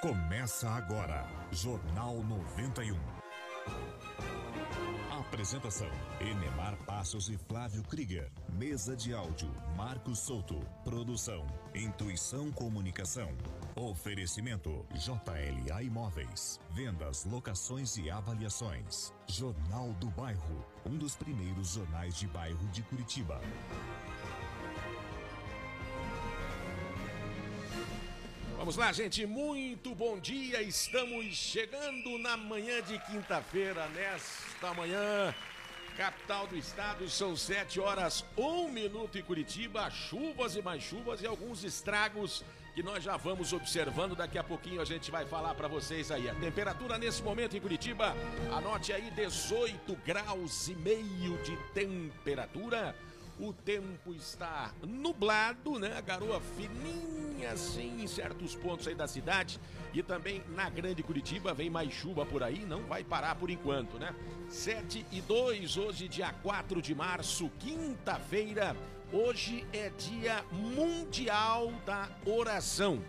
Começa agora, Jornal 91. Apresentação: Enemar Passos e Flávio Krieger. Mesa de áudio: Marcos Souto. Produção: Intuição Comunicação. Oferecimento: JLA Imóveis. Vendas, locações e avaliações. Jornal do Bairro. Um dos primeiros jornais de bairro de Curitiba. Vamos lá, gente. Muito bom dia. Estamos chegando na manhã de quinta-feira, nesta manhã, capital do estado. São sete horas, um minuto em Curitiba. Chuvas e mais chuvas e alguns estragos que nós já vamos observando. Daqui a pouquinho a gente vai falar para vocês aí. A temperatura nesse momento em Curitiba, anote aí 18 graus e meio de temperatura. O tempo está nublado, né? A garoa fininha assim em certos pontos aí da cidade. E também na Grande Curitiba vem mais chuva por aí, não vai parar por enquanto, né? 7 e 2, hoje, dia 4 de março, quinta-feira. Hoje é dia mundial da oração.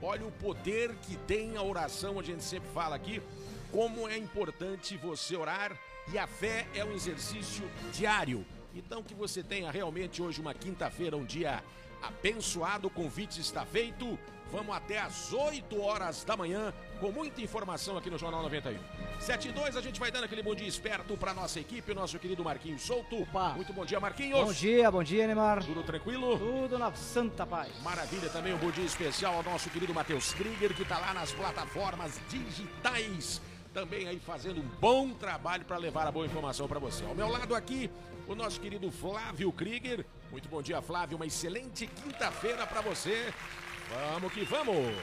Olha o poder que tem a oração, a gente sempre fala aqui, como é importante você orar e a fé é um exercício diário. Então que você tenha realmente hoje uma quinta-feira, um dia abençoado, o convite está feito. Vamos até às 8 horas da manhã com muita informação aqui no Jornal 91. 7 e 2, a gente vai dando aquele bom dia esperto para nossa equipe, nosso querido Marquinhos Souto. Opa. Muito bom dia, Marquinhos. Bom dia, bom dia, Neymar. Tudo tranquilo? Tudo na santa paz. Maravilha, também um bom dia especial ao nosso querido Matheus Krieger, que está lá nas plataformas digitais, também aí fazendo um bom trabalho para levar a boa informação para você. Ao meu lado aqui, o nosso querido Flávio Krieger. Muito bom dia, Flávio. Uma excelente quinta-feira para você. Vamos que vamos!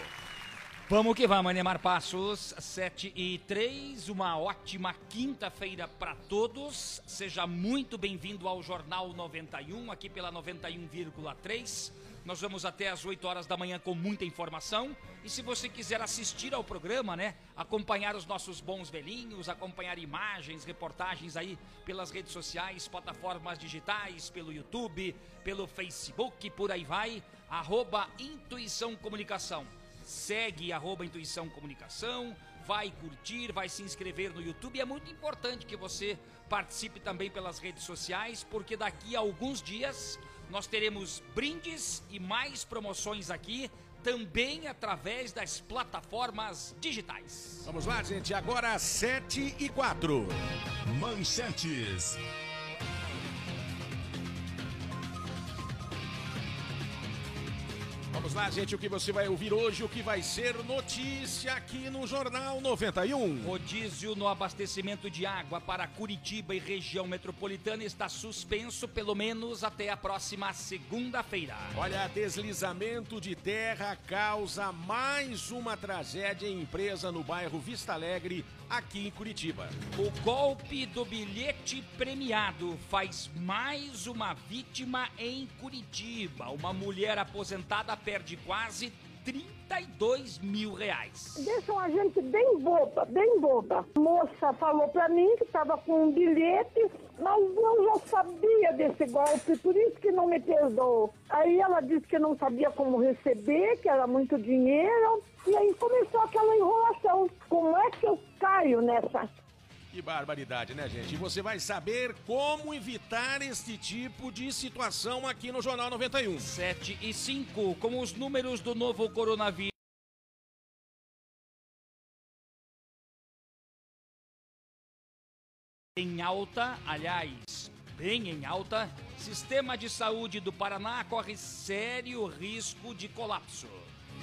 Vamos que vamos, Neymar Passos, 7 e 3, uma ótima quinta-feira para todos. Seja muito bem-vindo ao Jornal 91, aqui pela 91,3. Nós vamos até às 8 horas da manhã com muita informação. E se você quiser assistir ao programa, né, acompanhar os nossos bons velhinhos, acompanhar imagens, reportagens aí pelas redes sociais, plataformas digitais, pelo YouTube, pelo Facebook, por aí vai, arroba Intuição Comunicação segue arroba Intuição Comunicação, vai curtir, vai se inscrever no YouTube. É muito importante que você participe também pelas redes sociais, porque daqui a alguns dias nós teremos brindes e mais promoções aqui, também através das plataformas digitais. Vamos lá, gente. Agora 7 e 4. Manchetes. Vamos lá, gente. O que você vai ouvir hoje, o que vai ser notícia aqui no Jornal 91. Rodízio no abastecimento de água para Curitiba e região metropolitana está suspenso pelo menos até a próxima segunda-feira. Olha, deslizamento de terra causa mais uma tragédia em empresa no bairro Vista Alegre, aqui em Curitiba. O golpe do bilhete premiado faz mais uma vítima em Curitiba. Uma mulher aposentada perde quase 32 mil reais. Deixam a gente bem boba, bem boba. A moça falou pra mim que estava com um bilhete, mas eu já sabia desse golpe, por isso que não me perdoou. Aí ela disse que não sabia como receber, que era muito dinheiro, e aí começou aquela enrolação. Como é que eu caio nessa? Que barbaridade, né, gente? E você vai saber como evitar este tipo de situação aqui no Jornal 91. 7 e 5, com os números do novo coronavírus. Em alta, aliás, bem em alta, sistema de saúde do Paraná corre sério risco de colapso.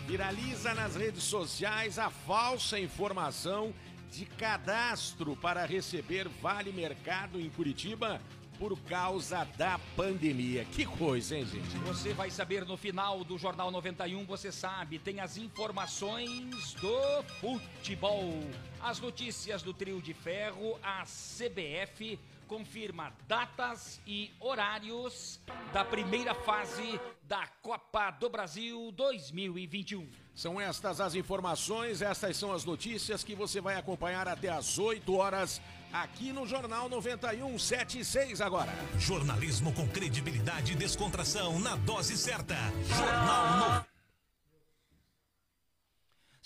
Viraliza nas redes sociais a falsa informação de cadastro para receber Vale Mercado em Curitiba por causa da pandemia. Que coisa, hein, gente? Você vai saber no final do Jornal 91, você sabe, tem as informações do futebol. As notícias do trio de ferro, a CBF confirma datas e horários da primeira fase da Copa do Brasil 2021. São estas as informações, estas são as notícias que você vai acompanhar até às 8 horas aqui no Jornal 91 76 agora. Jornalismo com credibilidade e descontração na dose certa. Jornal 91.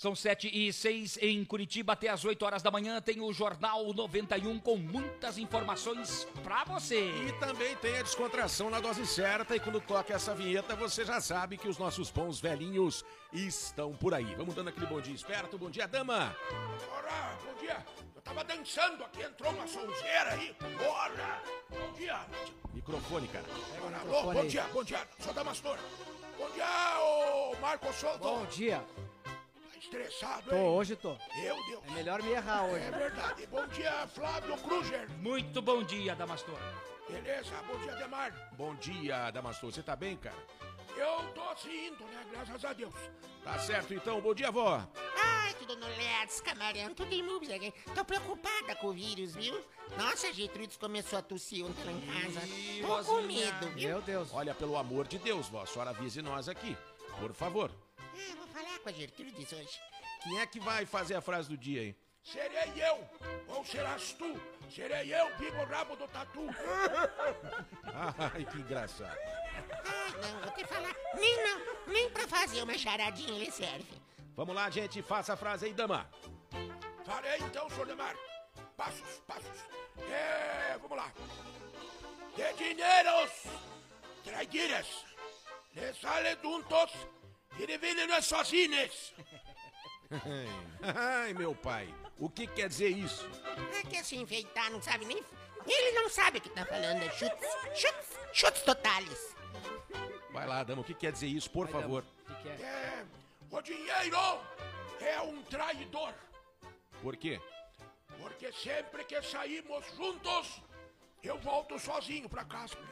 São 7 e 6 em Curitiba, até as 8 horas da manhã. Tem o Jornal 91 com muitas informações pra você. E também tem a descontração na dose certa. E quando toca essa vinheta, você já sabe que os nossos bons velhinhos estão por aí. Vamos dando aquele bom dia esperto. Bom dia, dama. Ora, bom dia. Eu tava dançando aqui, entrou uma sonzeira aí. Bora. Bom dia. Microfone, cara. Ora, alô, bom dia, bom dia. Sou Damastor. Bom dia, ô Marcos Souto. Bom dia. Estressado, Tô, hein? hoje tô. Meu Deus. É melhor me errar hoje. É verdade. Bom dia, Flávio Kruger. Muito bom dia, Damastor. Beleza, bom dia, Demar. Bom dia, Damastor. Você tá bem, cara? Eu tô assim indo, né? Graças a Deus. Tá certo, então. Bom dia, vó. Ai, tudo no Let's, camarão, tudo em moves aqui. Tô preocupada com o vírus, viu? Nossa, a Gertrudes começou a tossir ontem lá em casa. Ih, Tô com vozinha. medo, viu? Meu Deus. Olha, pelo amor de Deus, vó. A senhora avise nós aqui. Por favor. Ah, vou falar com a Gertrudes hoje. Quem é que vai fazer a frase do dia, hein? Serei eu, ou serás tu? Serei eu, bigo rabo do tatu. Ai, que engraçado. Ai, não, vou te falar. Nem não, nem pra fazer uma charadinha ele serve. Vamos lá, gente. Faça a frase aí, dama. Farei então, senhor Demar. Passos, passos. É, vamos lá. De dineros, traidores, les sale juntos e dividem sozinhos. Ai, meu pai. O que quer dizer isso? Ah, quer se enfeitar, não sabe nem... Ele não sabe o que tá falando, é chutes, chutes, chutes totais. Vai lá, dama. O que quer dizer isso, por Vai, favor? dama. O que, que é? É, o dinheiro é um traidor, Por quê? porque sempre que saímos juntos, eu volto sozinho pra casa.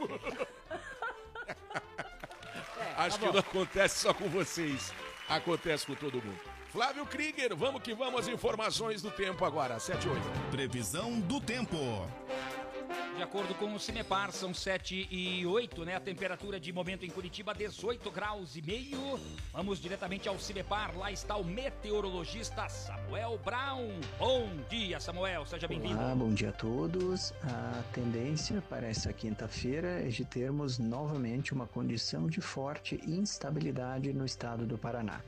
Acho que não acontece só com vocês. Acontece com todo mundo. Flávio Krieger, vamos que vamos, as informações do tempo agora, 7 e 8. Previsão do tempo. De acordo com o Cimepar, são 7 e 8, né? A temperatura de momento em Curitiba, 18 graus e meio. Vamos diretamente ao Cimepar. Lá está o meteorologista Samuel Brown. Bom dia, Samuel. Seja bem-vindo. Olá, bom dia a todos. A tendência para essa quinta-feira é de termos novamente uma condição de forte instabilidade no estado do Paraná.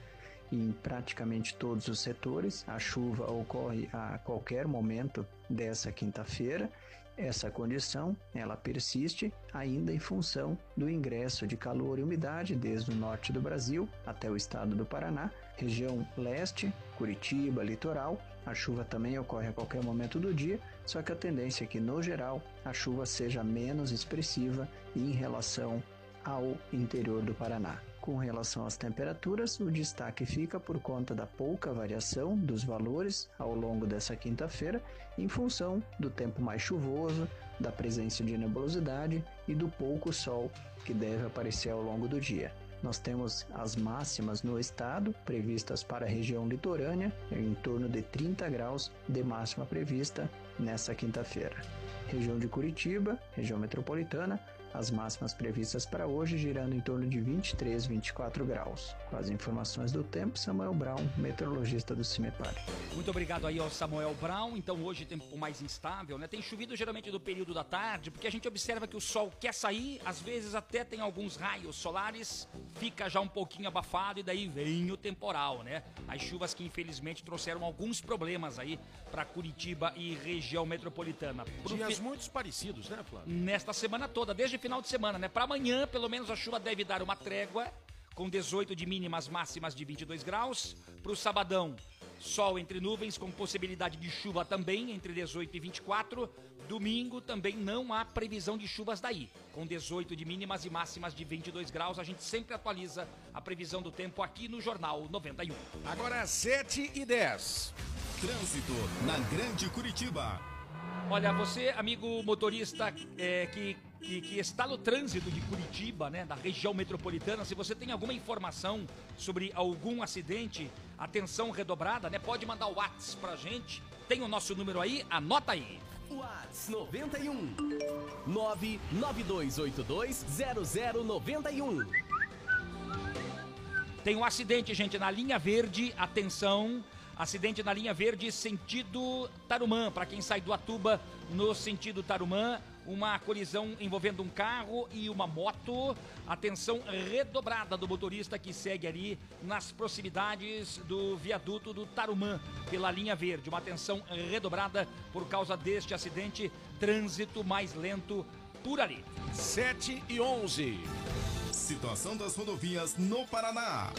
Em praticamente todos os setores, a chuva ocorre a qualquer momento dessa quinta-feira. Essa condição, ela persiste ainda em função do ingresso de calor e umidade desde o norte do Brasil até o estado do Paraná, região leste, Curitiba, litoral. A chuva também ocorre a qualquer momento do dia, só que a tendência é que, no geral, a chuva seja menos expressiva em relação ao interior do Paraná. Com relação às temperaturas, o destaque fica por conta da pouca variação dos valores ao longo dessa quinta-feira, em função do tempo mais chuvoso, da presença de nebulosidade e do pouco sol que deve aparecer ao longo do dia. Nós temos as máximas no estado, previstas para a região litorânea, em torno de 30 graus de máxima prevista nessa quinta-feira. Região de Curitiba, região metropolitana, as máximas previstas para hoje girando em torno de 23, 24 graus. Com as informações do tempo, Samuel Brown, meteorologista do CIMEPAR. Muito obrigado aí ao Samuel Brown. Então hoje tempo mais instável, né? Tem chovido geralmente do período da tarde, porque a gente observa que o sol quer sair, às vezes até tem alguns raios solares, fica já um pouquinho abafado e daí vem o temporal, né? As chuvas que infelizmente trouxeram alguns problemas aí para Curitiba e região metropolitana. Pro Dias fi- muito parecidos, né, Flávio? nesta semana toda, desde o final de semana, né? Para amanhã, pelo menos a chuva deve dar uma trégua, com 18 de mínimas máximas de 22 graus. Para o sabadão, sol entre nuvens, com possibilidade de chuva também, entre 18 e 24. Domingo também não há previsão de chuvas daí, com 18 de mínimas e máximas de 22 graus. A gente sempre atualiza a previsão do tempo aqui no Jornal 91. Agora 7 e 10. Trânsito na Grande Curitiba. Olha, você, amigo motorista é, que, que, que está no trânsito de Curitiba, né, da região metropolitana, se você tem alguma informação sobre algum acidente, atenção redobrada, né, pode mandar o WhatsApp pra gente. Tem o nosso número aí, anota aí. Whats 91 992820091 Tem um acidente, gente, na linha verde, atenção. Acidente na linha verde, sentido Tarumã. Para quem sai do Atuba no sentido Tarumã, uma colisão envolvendo um carro e uma moto. Atenção redobrada do motorista que segue ali nas proximidades do viaduto do Tarumã, pela linha verde. Uma atenção redobrada por causa deste acidente. Trânsito mais lento por ali. 7 e 11. Situação das rodovias no Paraná.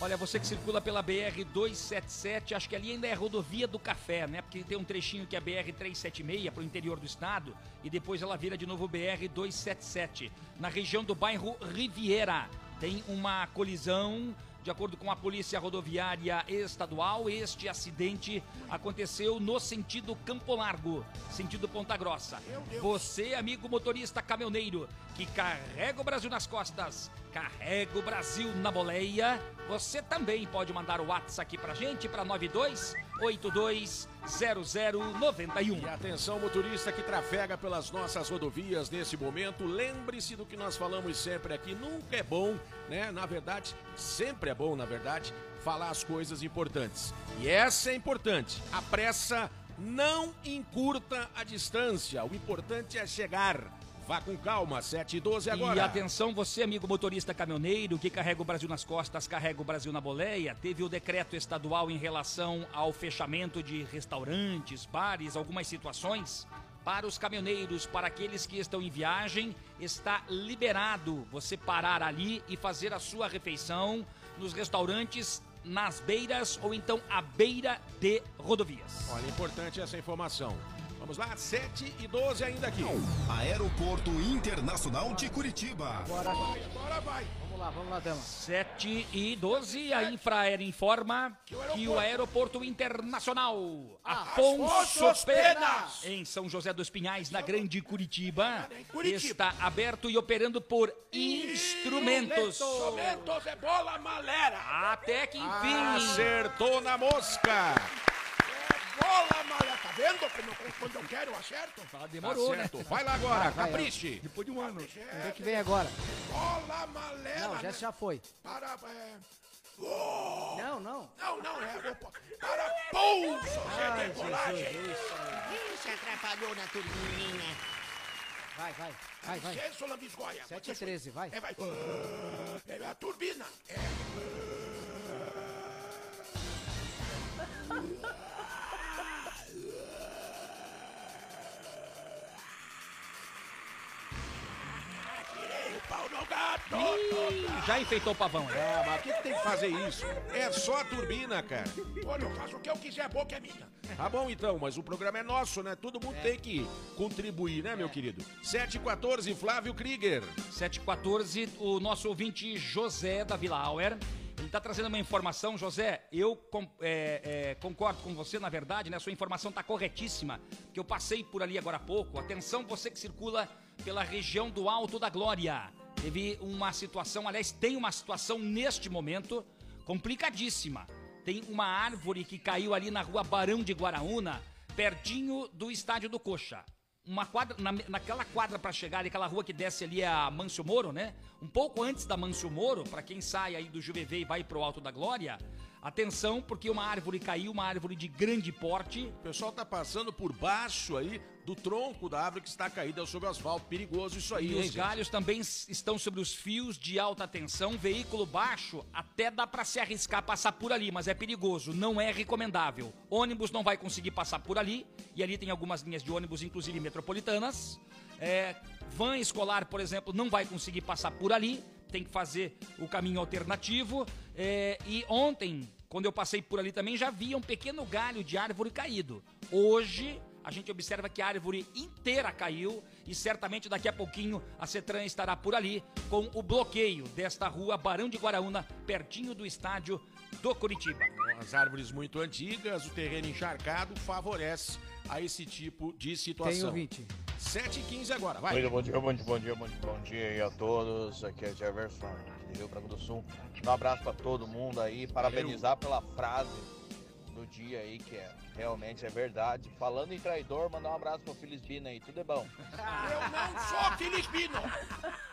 Olha, você que circula pela BR 277, acho que ali ainda é rodovia do café, né? Porque tem um trechinho que é BR 376 para o interior do estado e depois ela vira de novo BR 277. Na região do bairro Riviera, tem uma colisão. De acordo com a Polícia Rodoviária Estadual, este acidente aconteceu no sentido Campo Largo, sentido Ponta Grossa. Você, amigo motorista caminhoneiro, que carrega o Brasil nas costas, carrega o Brasil na boleia, você também pode mandar o WhatsApp aqui pra gente, pra 92820091. E atenção, motorista que trafega pelas nossas rodovias nesse momento, lembre-se do que nós falamos sempre aqui, nunca é bom, né? Na verdade, sempre é bom, na verdade, falar as coisas importantes. E essa é importante. A pressa não encurta a distância, o importante é chegar. Vá com calma, 7 e 12 agora. E atenção, você, amigo motorista caminhoneiro, que carrega o Brasil nas costas, carrega o Brasil na boleia, teve o decreto estadual em relação ao fechamento de restaurantes, bares, algumas situações. Para os caminhoneiros, para aqueles que estão em viagem, está liberado você parar ali e fazer a sua refeição nos restaurantes nas beiras ou então à beira de rodovias. Olha, importante essa informação. Vamos lá, 7 e 12 ainda aqui. Aeroporto Internacional de Curitiba. Agora, Agora vai. vamos lá, vamos lá, dama. 7 e 12, a Infraero informa que o Aeroporto Internacional Afonso Afonso Pena, Penas. em São José dos Pinhais, na Grande Curitiba, Em Curitiba. está aberto e operando por instrumentos. Instrumentos é bola malera. Até que enfim. Acertou na mosca. É bola malera. Tá vendo quando eu quero eu acerto? demorou, Tá certo. Vai lá agora, vai, capriche. Depois de um ano. O que é que vem agora? Bola malera. Não, já né? já foi. Para... É... Oh! Não, não. Não, não, é... opa, Para pouso Ai, de decolagem. Jesus. Ih, se atrapalhou na turbininha. Vai, vai, vai, vai. Licença, lambisgoia. 7 e 13, vai. É, vai. É a turbina. É. pau no gato. Ih, Já enfeitou o pavão. né? Ah, mas por que, que tem que fazer isso? É só a turbina, cara. Olha, eu faço o que eu quiser, a boca é minha. Tá bom então, mas o programa é nosso, né? Todo mundo tem que contribuir, né, meu querido? 7 e 14, Flávio Krieger. 714, o nosso ouvinte José da Vila Auer. Ele está trazendo uma informação, José. Eu é, é, concordo com você, na verdade, né? Sua informação está corretíssima. Que eu passei por ali agora há pouco. Atenção, você que circula pela região do Alto da Glória. Teve uma situação, aliás, tem uma situação neste momento complicadíssima. Tem uma árvore que caiu ali na rua Barão de Guaraúna, pertinho do estádio do Coxa uma quadra, na, naquela quadra para chegar aquela rua que desce ali a Mâncio Moro, né? Um pouco antes da Mâncio Moro, para quem sai aí do Juvevê e vai pro Alto da Glória, atenção, porque uma árvore caiu, uma árvore de grande porte. O pessoal tá passando por baixo aí do tronco da árvore que está caída sobre o asfalto. Perigoso isso aí, E hein, os gente? galhos também estão sobre os fios de alta tensão, veículo baixo, até dá para se arriscar passar por ali, mas é perigoso, não é recomendável. Ônibus não vai conseguir passar por ali, e ali tem algumas linhas de ônibus, inclusive metropolitanas. É, van escolar, por exemplo, não vai conseguir passar por ali, tem que fazer o caminho alternativo. É, e ontem, quando eu passei por ali também, já vi um pequeno galho de árvore caído. Hoje, a gente observa que a árvore inteira caiu e certamente daqui a pouquinho a Cetran estará por ali com o bloqueio desta rua Barão de Guaraúna, pertinho do estádio do Curitiba. As árvores muito antigas, o terreno encharcado favorece a esse tipo de Tem situação. ouvinte. 7 e 15 agora, vai. Muito bom dia, bom dia, bom dia, bom dia, bom dia aí a todos. Aqui é Jefferson, aqui de Rio Branco do Sul. Um abraço pra todo mundo aí, parabenizar pela frase do dia aí, que é realmente é verdade. Falando em traidor, mandar um abraço pro Felisbino aí, tudo é bom. Eu não sou Filipino.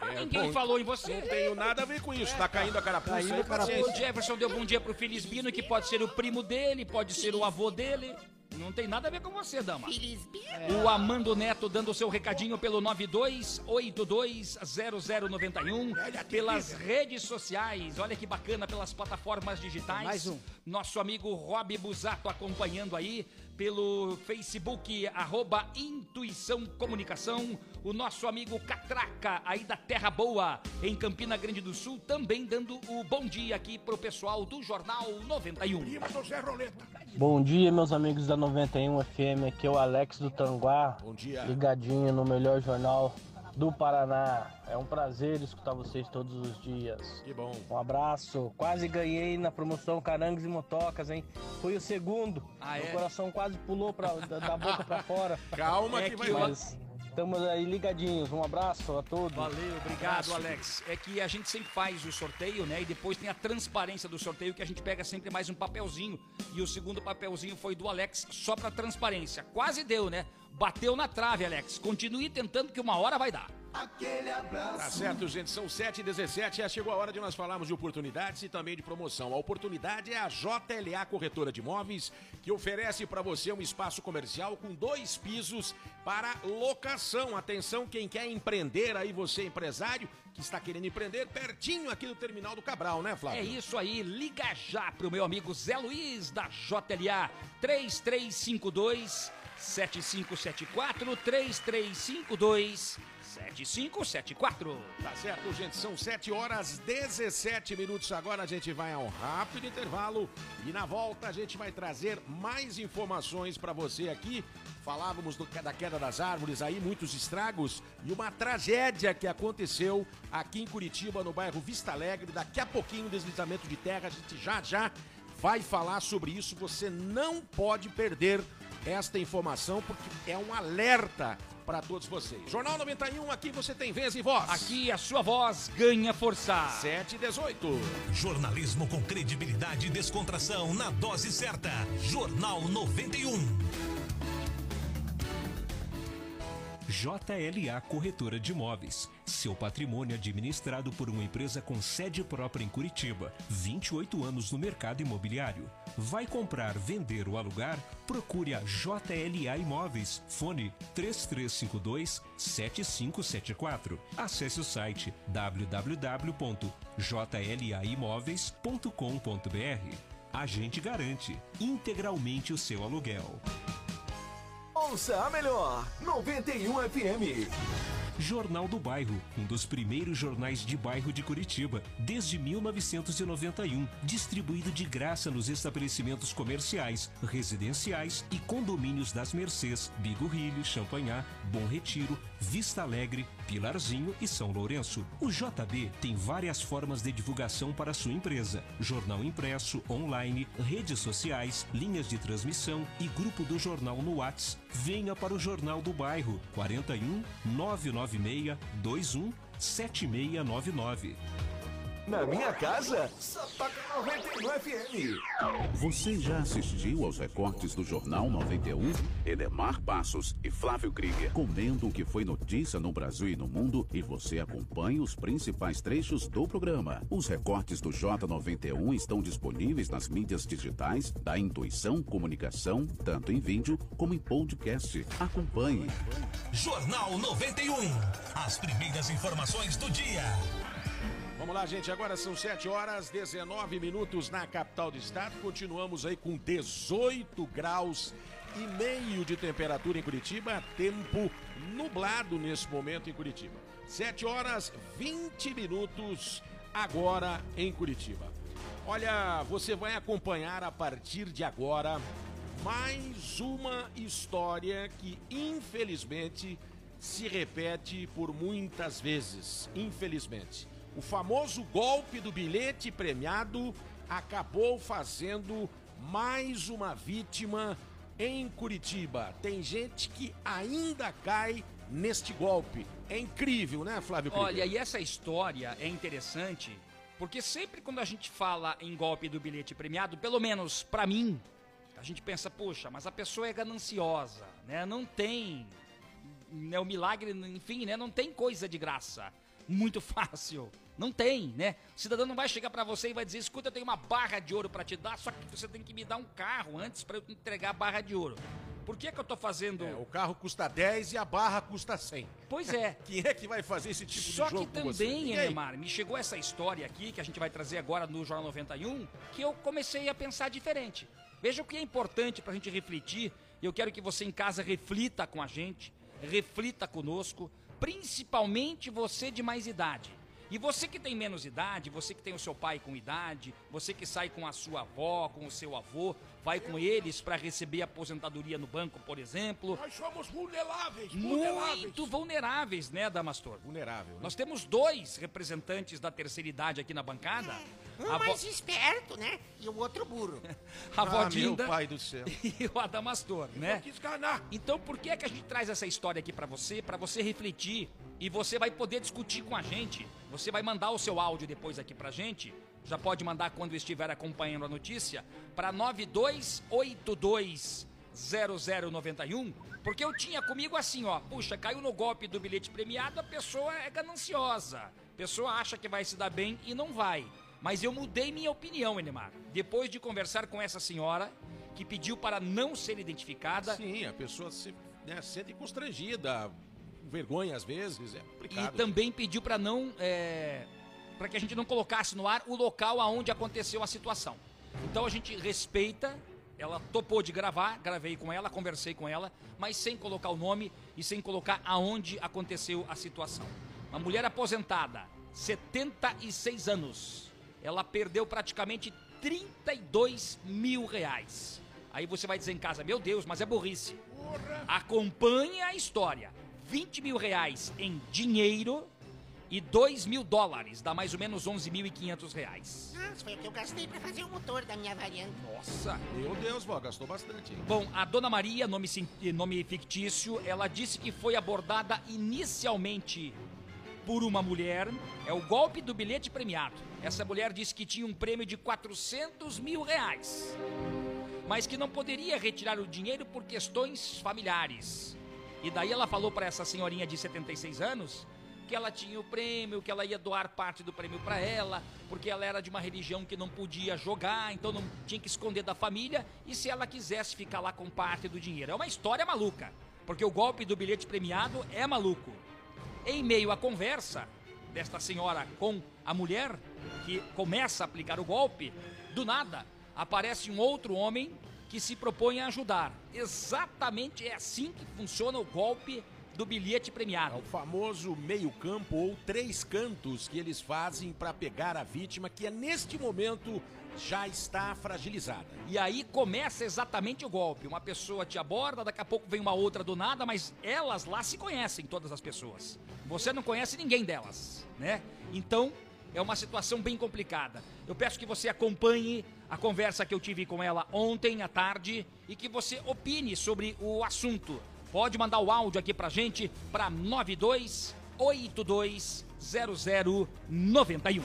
É, Ninguém bom, falou em você. Não tenho nada a ver com isso. Tá caindo a carapuça Caindo aí, a carapuça. O. Jefferson deu bom dia pro Felisbino, que pode ser o primo dele, pode ser o avô dele. Não tem nada a ver com você, dama. Felisberto. O Amando Neto dando o seu recadinho pelo 92820091, pelas redes sociais, olha que bacana, pelas plataformas digitais. Mais um. Nosso amigo Rob Busato acompanhando aí pelo Facebook, arroba Intuição Comunicação. O nosso amigo Catraca, aí da Terra Boa, em Campina Grande do Sul, também dando o bom dia aqui pro pessoal do Jornal 91. Prima do Zé Roleta. Bom dia, meus amigos da 91 FM. Aqui é o Alex do Tanguá. Bom dia. Ligadinho no melhor jornal do Paraná. É um prazer escutar vocês todos os dias. Que bom. Um abraço. Quase ganhei na promoção Carangues e Motocas, hein? Foi o segundo. Ah, Meu é? coração quase pulou pra, da, da boca pra fora. Calma É que que vai lá. Mas estamos aí ligadinhos. Um abraço a todos. Valeu, obrigado, Alex. É que a gente sempre faz o sorteio, né? E depois tem a transparência do sorteio, que a gente pega sempre mais um papelzinho. E o segundo papelzinho foi do Alex, só pra transparência. Quase deu, né? Bateu na trave, Alex. Continue tentando que uma hora vai dar. Tá certo, gente. São 7h17. Já chegou a hora de nós falarmos de oportunidades e também de promoção. A oportunidade é a JLA Corretora de Imóveis, que oferece para você um espaço comercial com dois pisos para locação. Atenção, quem quer empreender aí, você empresário, que está querendo empreender, pertinho aqui do Terminal do Cabral, né, Flávio? É isso aí, liga já pro meu amigo Zé Luiz da JLA 3352 7574 3352 7574. Tá certo, gente. São 7 horas 17 minutos. Agora a gente vai a um rápido intervalo e na volta a gente vai trazer mais informações para você aqui. Falávamos do- da queda das árvores aí, muitos estragos e uma tragédia que aconteceu aqui em Curitiba, no bairro Vista Alegre. Daqui a pouquinho, deslizamento de terra. A gente já já vai falar sobre isso. Você não pode perder esta informação porque é um alerta para todos vocês. Jornal 91, aqui você tem vez e voz. Aqui a sua voz ganha força. 7 e 18. Jornalismo com credibilidade e descontração na dose certa. Jornal 91. JLA Corretora de Imóveis. Seu patrimônio administrado por uma empresa com sede própria em Curitiba. 28 anos no mercado imobiliário. Vai comprar, vender ou alugar? Procure a JLA Imóveis. Fone 3352 7574. Acesse o site www.jlaimóveis.com.br. A gente garante integralmente o seu aluguel. Ouça a melhor 91 FM. Jornal do Bairro, um dos primeiros jornais de bairro de Curitiba, desde 1991, distribuído de graça nos estabelecimentos comerciais, residenciais e condomínios das Mercês, Bigorrilho, Champanhar, Bom Retiro, Vista Alegre, Pilarzinho e São Lourenço. O JB tem várias formas de divulgação para sua empresa: jornal impresso, online, redes sociais, linhas de transmissão e grupo do jornal no Whats. Venha para o Jornal do Bairro 41 996 21 7699. Na minha casa, só toca 91 FM. Você já assistiu aos recortes do Jornal 91? Edemar Passos e Flávio Krieger comentam o que foi notícia no Brasil e no mundo e você acompanha os principais trechos do programa. Os recortes do J91 estão disponíveis nas mídias digitais da Intuição Comunicação, tanto em vídeo como em podcast. Acompanhe. Jornal 91. As primeiras informações do dia. Vamos lá, gente. Agora são 7 horas 19 minutos na capital do estado. Continuamos aí com 18 graus e meio de temperatura em Curitiba. Tempo nublado nesse momento em Curitiba. 7 horas 20 minutos agora em Curitiba. Olha, você vai acompanhar a partir de agora mais uma história que infelizmente se repete por muitas vezes. Infelizmente. O famoso golpe do bilhete premiado acabou fazendo mais uma vítima em Curitiba. Tem gente que ainda cai neste golpe. É incrível, né, Flávio? Olha, e essa história é interessante, porque sempre quando a gente fala em golpe do bilhete premiado, pelo menos pra mim, a gente pensa, poxa, mas a pessoa é gananciosa, né? Não tem né, o milagre, enfim, né? Não tem coisa de graça. Muito fácil. Não tem, né? O cidadão não vai chegar para você e vai dizer: escuta, eu tenho uma barra de ouro para te dar, só que você tem que me dar um carro antes para eu te entregar a barra de ouro. Por que, que eu tô fazendo. É, o carro custa 10 e a barra custa 100. Pois é. Quem é que vai fazer esse tipo Só de jogo que com você? também. Enemar, me chegou essa história aqui, que a gente vai trazer agora no Jornal 91, que eu comecei a pensar diferente. Veja o que é importante pra gente refletir, e eu quero que você em casa reflita com a gente, reflita conosco, principalmente você de mais idade. E você que tem menos idade, você que tem o seu pai com idade, você que sai com a sua avó, com o seu avô, vai com eles para receber aposentadoria no banco, por exemplo. Nós somos vulneráveis, vulneráveis. Muito vulneráveis, né, Damastor? Vulnerável. né? Nós temos dois representantes da terceira idade aqui na bancada. Um A vo- mais esperto, né? E o outro burro. a avó Ah, meu Dinda pai do céu. e o Adamastor, né? quis ganhar. Então, por que é que a gente traz essa história aqui pra você, Pra você refletir e você vai poder discutir com a gente? Você vai mandar o seu áudio depois aqui pra gente. Já pode mandar quando estiver acompanhando a notícia para 9282 0091, porque eu tinha comigo assim, ó, puxa, caiu no golpe do bilhete premiado, a pessoa é gananciosa. A pessoa acha que vai se dar bem e não vai. Mas eu mudei minha opinião, Enemar. Depois de conversar com essa senhora, que pediu para não ser identificada. Sim, a pessoa se né, sente constrangida, vergonha às vezes, é E complicado. também pediu para não. É, para que a gente não colocasse no ar o local aonde aconteceu a situação. Então a gente respeita. Ela topou de gravar, gravei com ela, conversei com ela, mas sem colocar o nome e sem colocar aonde aconteceu a situação. Uma mulher aposentada, 76 anos. Ela perdeu praticamente 32 mil reais. Aí você vai dizer em casa, meu Deus, mas é burrice. Acompanhe a história. 20 mil reais em dinheiro e 2 mil dólares, dá mais ou menos 11.500 reais. Nossa, foi o que eu gastei pra fazer o motor da minha variante. Nossa! Meu Deus, vó, gastou bastante. hein? Bom, a Dona Maria, nome, nome fictício, ela disse que foi abordada inicialmente por uma mulher. É o golpe do bilhete premiado. Essa mulher disse que tinha um prêmio de 400 mil reais, mas que não poderia retirar o dinheiro por questões familiares. E daí ela falou para essa senhorinha de 76 anos que ela tinha o prêmio, que ela ia doar parte do prêmio para ela, porque ela era de uma religião que não podia jogar, então não tinha que esconder da família, e se ela quisesse ficar lá com parte do dinheiro. É uma história maluca, porque o golpe do bilhete premiado é maluco. Em meio à conversa desta senhora com a mulher que começa a aplicar o golpe, do nada aparece um outro homem que se propõe a ajudar. Exatamente é assim que funciona o golpe do bilhete premiado. É o famoso meio-campo ou três cantos que eles fazem para pegar a vítima que é neste momento já está fragilizada. E aí começa exatamente o golpe. Uma pessoa te aborda, daqui a pouco vem uma outra do nada, mas elas lá se conhecem, todas as pessoas. Você não conhece ninguém delas, né? Então, é uma situação bem complicada. Eu peço que você acompanhe a conversa que eu tive com ela ontem à tarde e que você opine sobre o assunto. Pode mandar o áudio aqui pra gente para 92820091.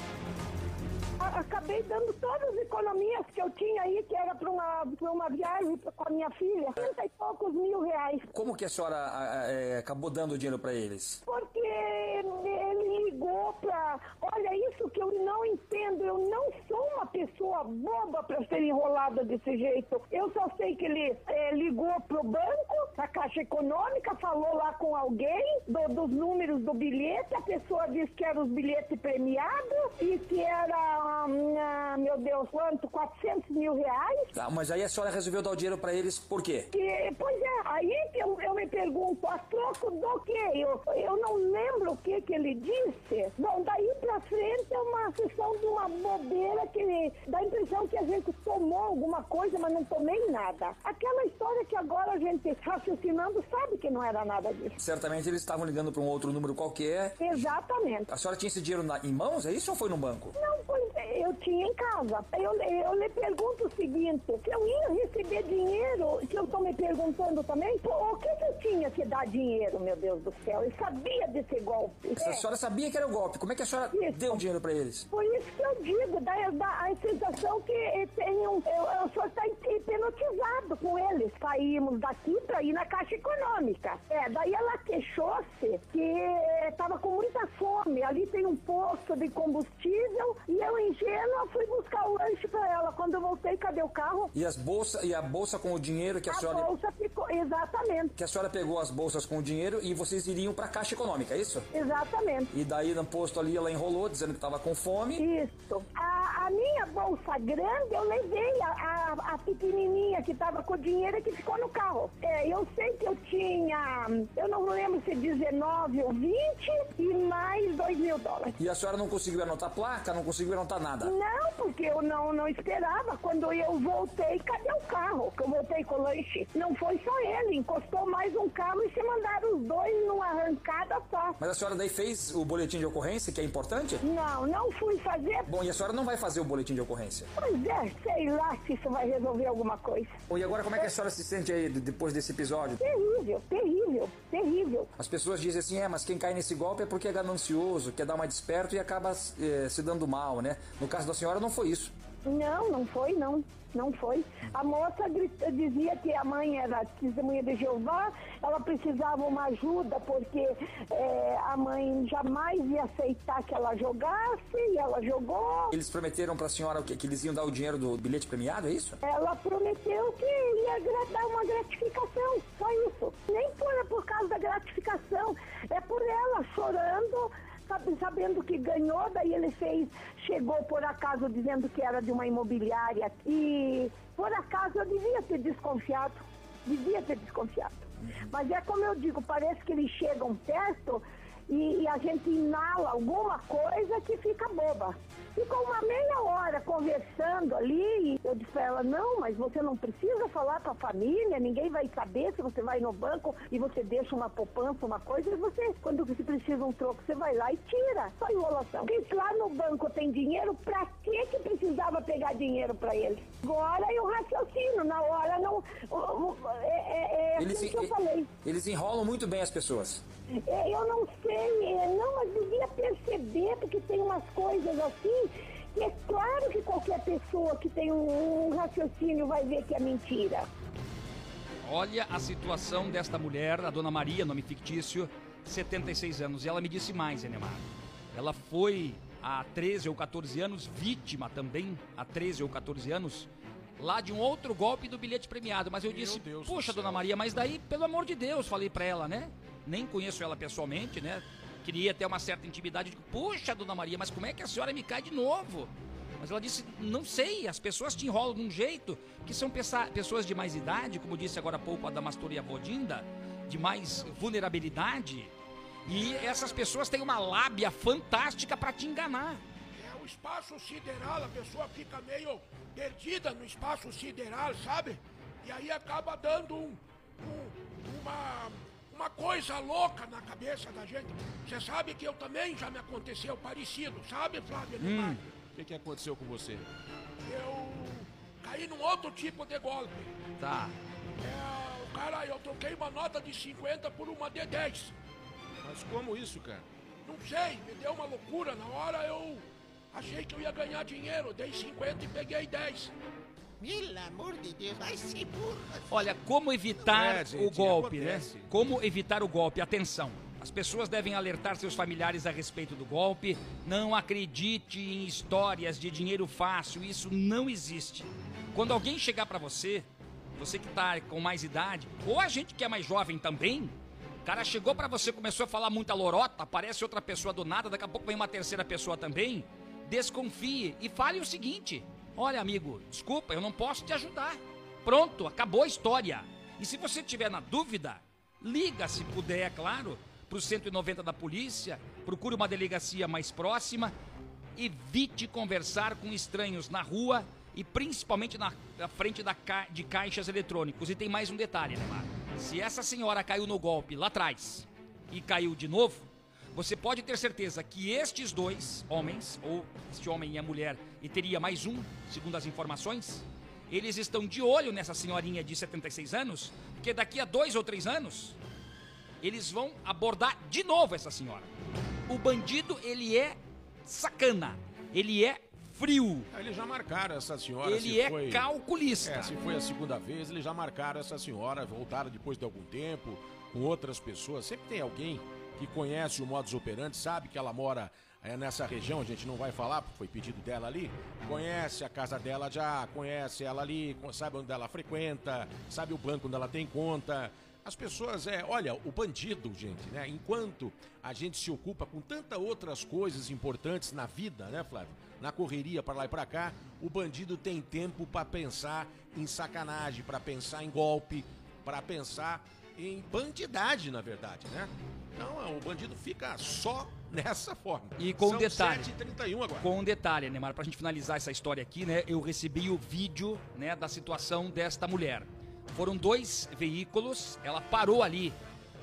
A- Acabei dando todas as economias que eu tinha aí, que era para uma, pra uma viagem com a minha filha, 30 e poucos mil reais. Como que a senhora ah, ah, eh, acabou dando o dinheiro para eles? Porque ele ligou pra. Olha, isso que eu não entendo. Eu não sou uma pessoa boba pra ser enrolada desse jeito. Eu só sei que ele eh, ligou pro banco, pra Caixa Econômica, falou lá com alguém do- dos números do bilhete. A pessoa disse que eram os bilhetes premiados e que era, hum, ah, meu Deus, quanto? 400 mil reais. Tá, mas aí a senhora resolveu dar o dinheiro para eles por quê? Que, pois é, aí que eu, eu me pergunto, a troco do quê? Eu, eu não lembro o que que ele disse. Bom, daí pra frente é uma questão de uma bobeira que dá a impressão que a gente tomou alguma coisa, mas não tomei nada. Aquela história que agora a gente raciocinando sabe que não era nada disso. Certamente eles estavam ligando para um outro número qualquer. Exatamente. A senhora tinha esse dinheiro na- em mãos, é isso ou foi no banco? Não, é, eu tinha em casa. Eu, eu lhe pergunto o seguinte, se eu ia receber dinheiro, que eu estou me perguntando também, pô, o que, que tinha que dar dinheiro, meu Deus do céu? Eu sabia desse golpe. A senhora sabia que era o golpe, como é que a senhora deu o dinheiro para eles? Por isso que eu digo, dá, dá a sensação que tem um, eu, eu só está hipnotizada. lado com eles. Saímos daqui para ir na Caixa Econômica. É, daí ela queixou-se que estava com muita fome. Ali tem um posto de combustível e eu, ingênua, fui buscar o lanche para ela. Quando eu voltei, cadê o carro? E as bolsas e a bolsa com o dinheiro que a, A senhora bolsa ficou, exatamente, que a senhora pegou as bolsas com o dinheiro e vocês iriam para a Caixa Econômica, é isso? exatamente. E daí no posto ali ela enrolou dizendo que estava com fome. Isso. A, a minha bolsa grande eu levei, a, a, a pequenininha que estava com o dinheiro que ficou no carro. É, eu sei que eu tinha, eu não lembro se 19 ou 20 e mais 2 mil dólares. E a senhora não conseguiu anotar placa, não conseguiu anotar nada. Não, porque eu não, não esperava. Quando eu voltei, cadê o carro? Que eu voltei com o lanche. Não foi só ele, encostou mais um carro e se mandaram os dois numa arrancada só. Mas a senhora daí fez o boletim de ocorrência, que é importante? Não, não fui fazer. Bom, e a senhora não vai fazer o boletim de ocorrência. Pois é, sei lá se isso vai resolver alguma coisa. Bom, e agora como é que a senhora se sente aí de- depois desse episódio? Terrível, terrível, terrível. As pessoas dizem assim, é, mas quem cai nesse golpe é porque é ganancioso, quer dar mais desperto e acaba eh, se dando mal, né? No caso da senhora não foi isso. Não, não foi, não. Não foi. A moça grita- dizia que a mãe era testemunha de Jeová, ela precisava uma ajuda porque eh, a mãe jamais ia aceitar que ela jogasse e ela jogou. Eles prometeram pra senhora o quê? que eles iam dar o dinheiro do bilhete premiado, é isso? Ela prometeu que ia dar uma gratificação, só isso. Nem foi por causa da gratificação, é por ela chorando, sabendo que ganhou, daí ele fez, chegou por acaso dizendo que era de uma imobiliária e por acaso eu devia ter desconfiado, devia ter desconfiado. Mas é como eu digo, parece que eles chegam perto e, e a gente inala alguma coisa que fica boba. Ficou uma meia hora conversando ali e eu disse pra ela, não, mas você não precisa falar pra família, ninguém vai saber se você vai no banco e você deixa uma poupança, uma coisa, e você, quando você precisa um troco, você vai lá e tira. Só enrolação. E se lá no banco tem dinheiro, pra que que precisava pegar dinheiro pra ele? Agora eu raciocino, na hora não... É, é, é Eles, assim que eu falei. eles enrolam muito bem as pessoas. É, eu não sei, é, não, mas devia perceber, porque tem umas coisas assim, que é claro que qualquer pessoa que tem um, um raciocínio vai ver que é mentira. Olha a situação desta mulher, a dona Maria, nome fictício, 76 anos. E ela me disse mais, Enemar. Ela foi há 13 ou 14 anos vítima também, há 13 ou 14 anos, lá de um outro golpe do bilhete premiado. Mas eu disse, poxa, dona Maria, mas daí, pelo amor de Deus, falei pra ela, né? Nem conheço ela pessoalmente, né? Queria ter uma certa intimidade. Digo, dona Maria, mas como é que a senhora me cai de novo? Mas ela disse, não sei, as pessoas te enrolam de um jeito que são pessoas de mais idade, como disse agora há pouco a Damastoria Vodinda, de mais vulnerabilidade. E essas pessoas têm uma lábia fantástica pra te enganar. É o espaço sideral, a pessoa fica meio perdida no espaço sideral, sabe? E aí acaba dando um, um- uma, uma coisa louca na cabeça da gente. Você sabe que eu também já me aconteceu parecido, sabe, Flávio? Hum, o que, que aconteceu com você? Eu caí num outro tipo de golpe. Tá. É, o cara, eu troquei uma nota de 50 por uma de 10. Mas como isso, cara? Não sei, me deu uma loucura. Na hora eu achei que eu ia ganhar dinheiro. Dei 50 e peguei 10. Pelo amor de Deus, vai se burra. Olha, como evitar É, gente, o golpe, acontece. né? Como evitar o golpe? Atenção. As pessoas devem alertar seus familiares a respeito do golpe. Não acredite em histórias de dinheiro fácil, isso não existe. Quando alguém chegar pra você, você que tá com mais idade, ou a gente que é mais jovem também, o cara chegou pra você, começou a falar muita lorota, aparece outra pessoa do nada, daqui a pouco vem uma terceira pessoa também, desconfie e fale o seguinte: Olha, amigo, desculpa, eu não posso te ajudar. Pronto, acabou a história. E se você tiver na dúvida, liga, se puder, é claro, para o 190 da polícia, procure uma delegacia mais próxima, evite conversar com estranhos na rua e principalmente na, na frente da de caixas eletrônicos. E tem mais um detalhe, Neymar. Se essa senhora caiu no golpe lá atrás e caiu de novo, você pode ter certeza que estes dois homens, ou este homem e a mulher, e teria mais um, segundo as informações, eles estão de olho nessa senhorinha de 76 anos, porque daqui a dois ou três anos, eles vão abordar de novo essa senhora. O bandido, ele é sacana, ele é frio. Eles já marcaram essa senhora. Ele se é foi... calculista. É, se foi a segunda vez, eles já marcaram essa senhora, voltaram depois de algum tempo, com outras pessoas. Sempre tem alguém que conhece o modus operandi, sabe que ela mora é, nessa região, a gente não vai falar, porque foi pedido dela ali. Conhece a casa dela já, conhece ela ali, sabe onde ela frequenta, sabe o banco onde ela tem conta. As pessoas, é, olha, o bandido, gente, né? Enquanto a gente se ocupa com tantas outras coisas importantes na vida, né, Flávio? Na correria para lá e para cá, o bandido tem tempo para pensar em sacanagem, para pensar em golpe, para pensar em bandidagem, na verdade, né? Não, o bandido fica só nessa forma. E com São um detalhe. 7h31 agora. Com um detalhe, Neymar, pra gente finalizar essa história aqui, né? Eu recebi o vídeo, né, da situação desta mulher. Foram dois veículos, ela parou ali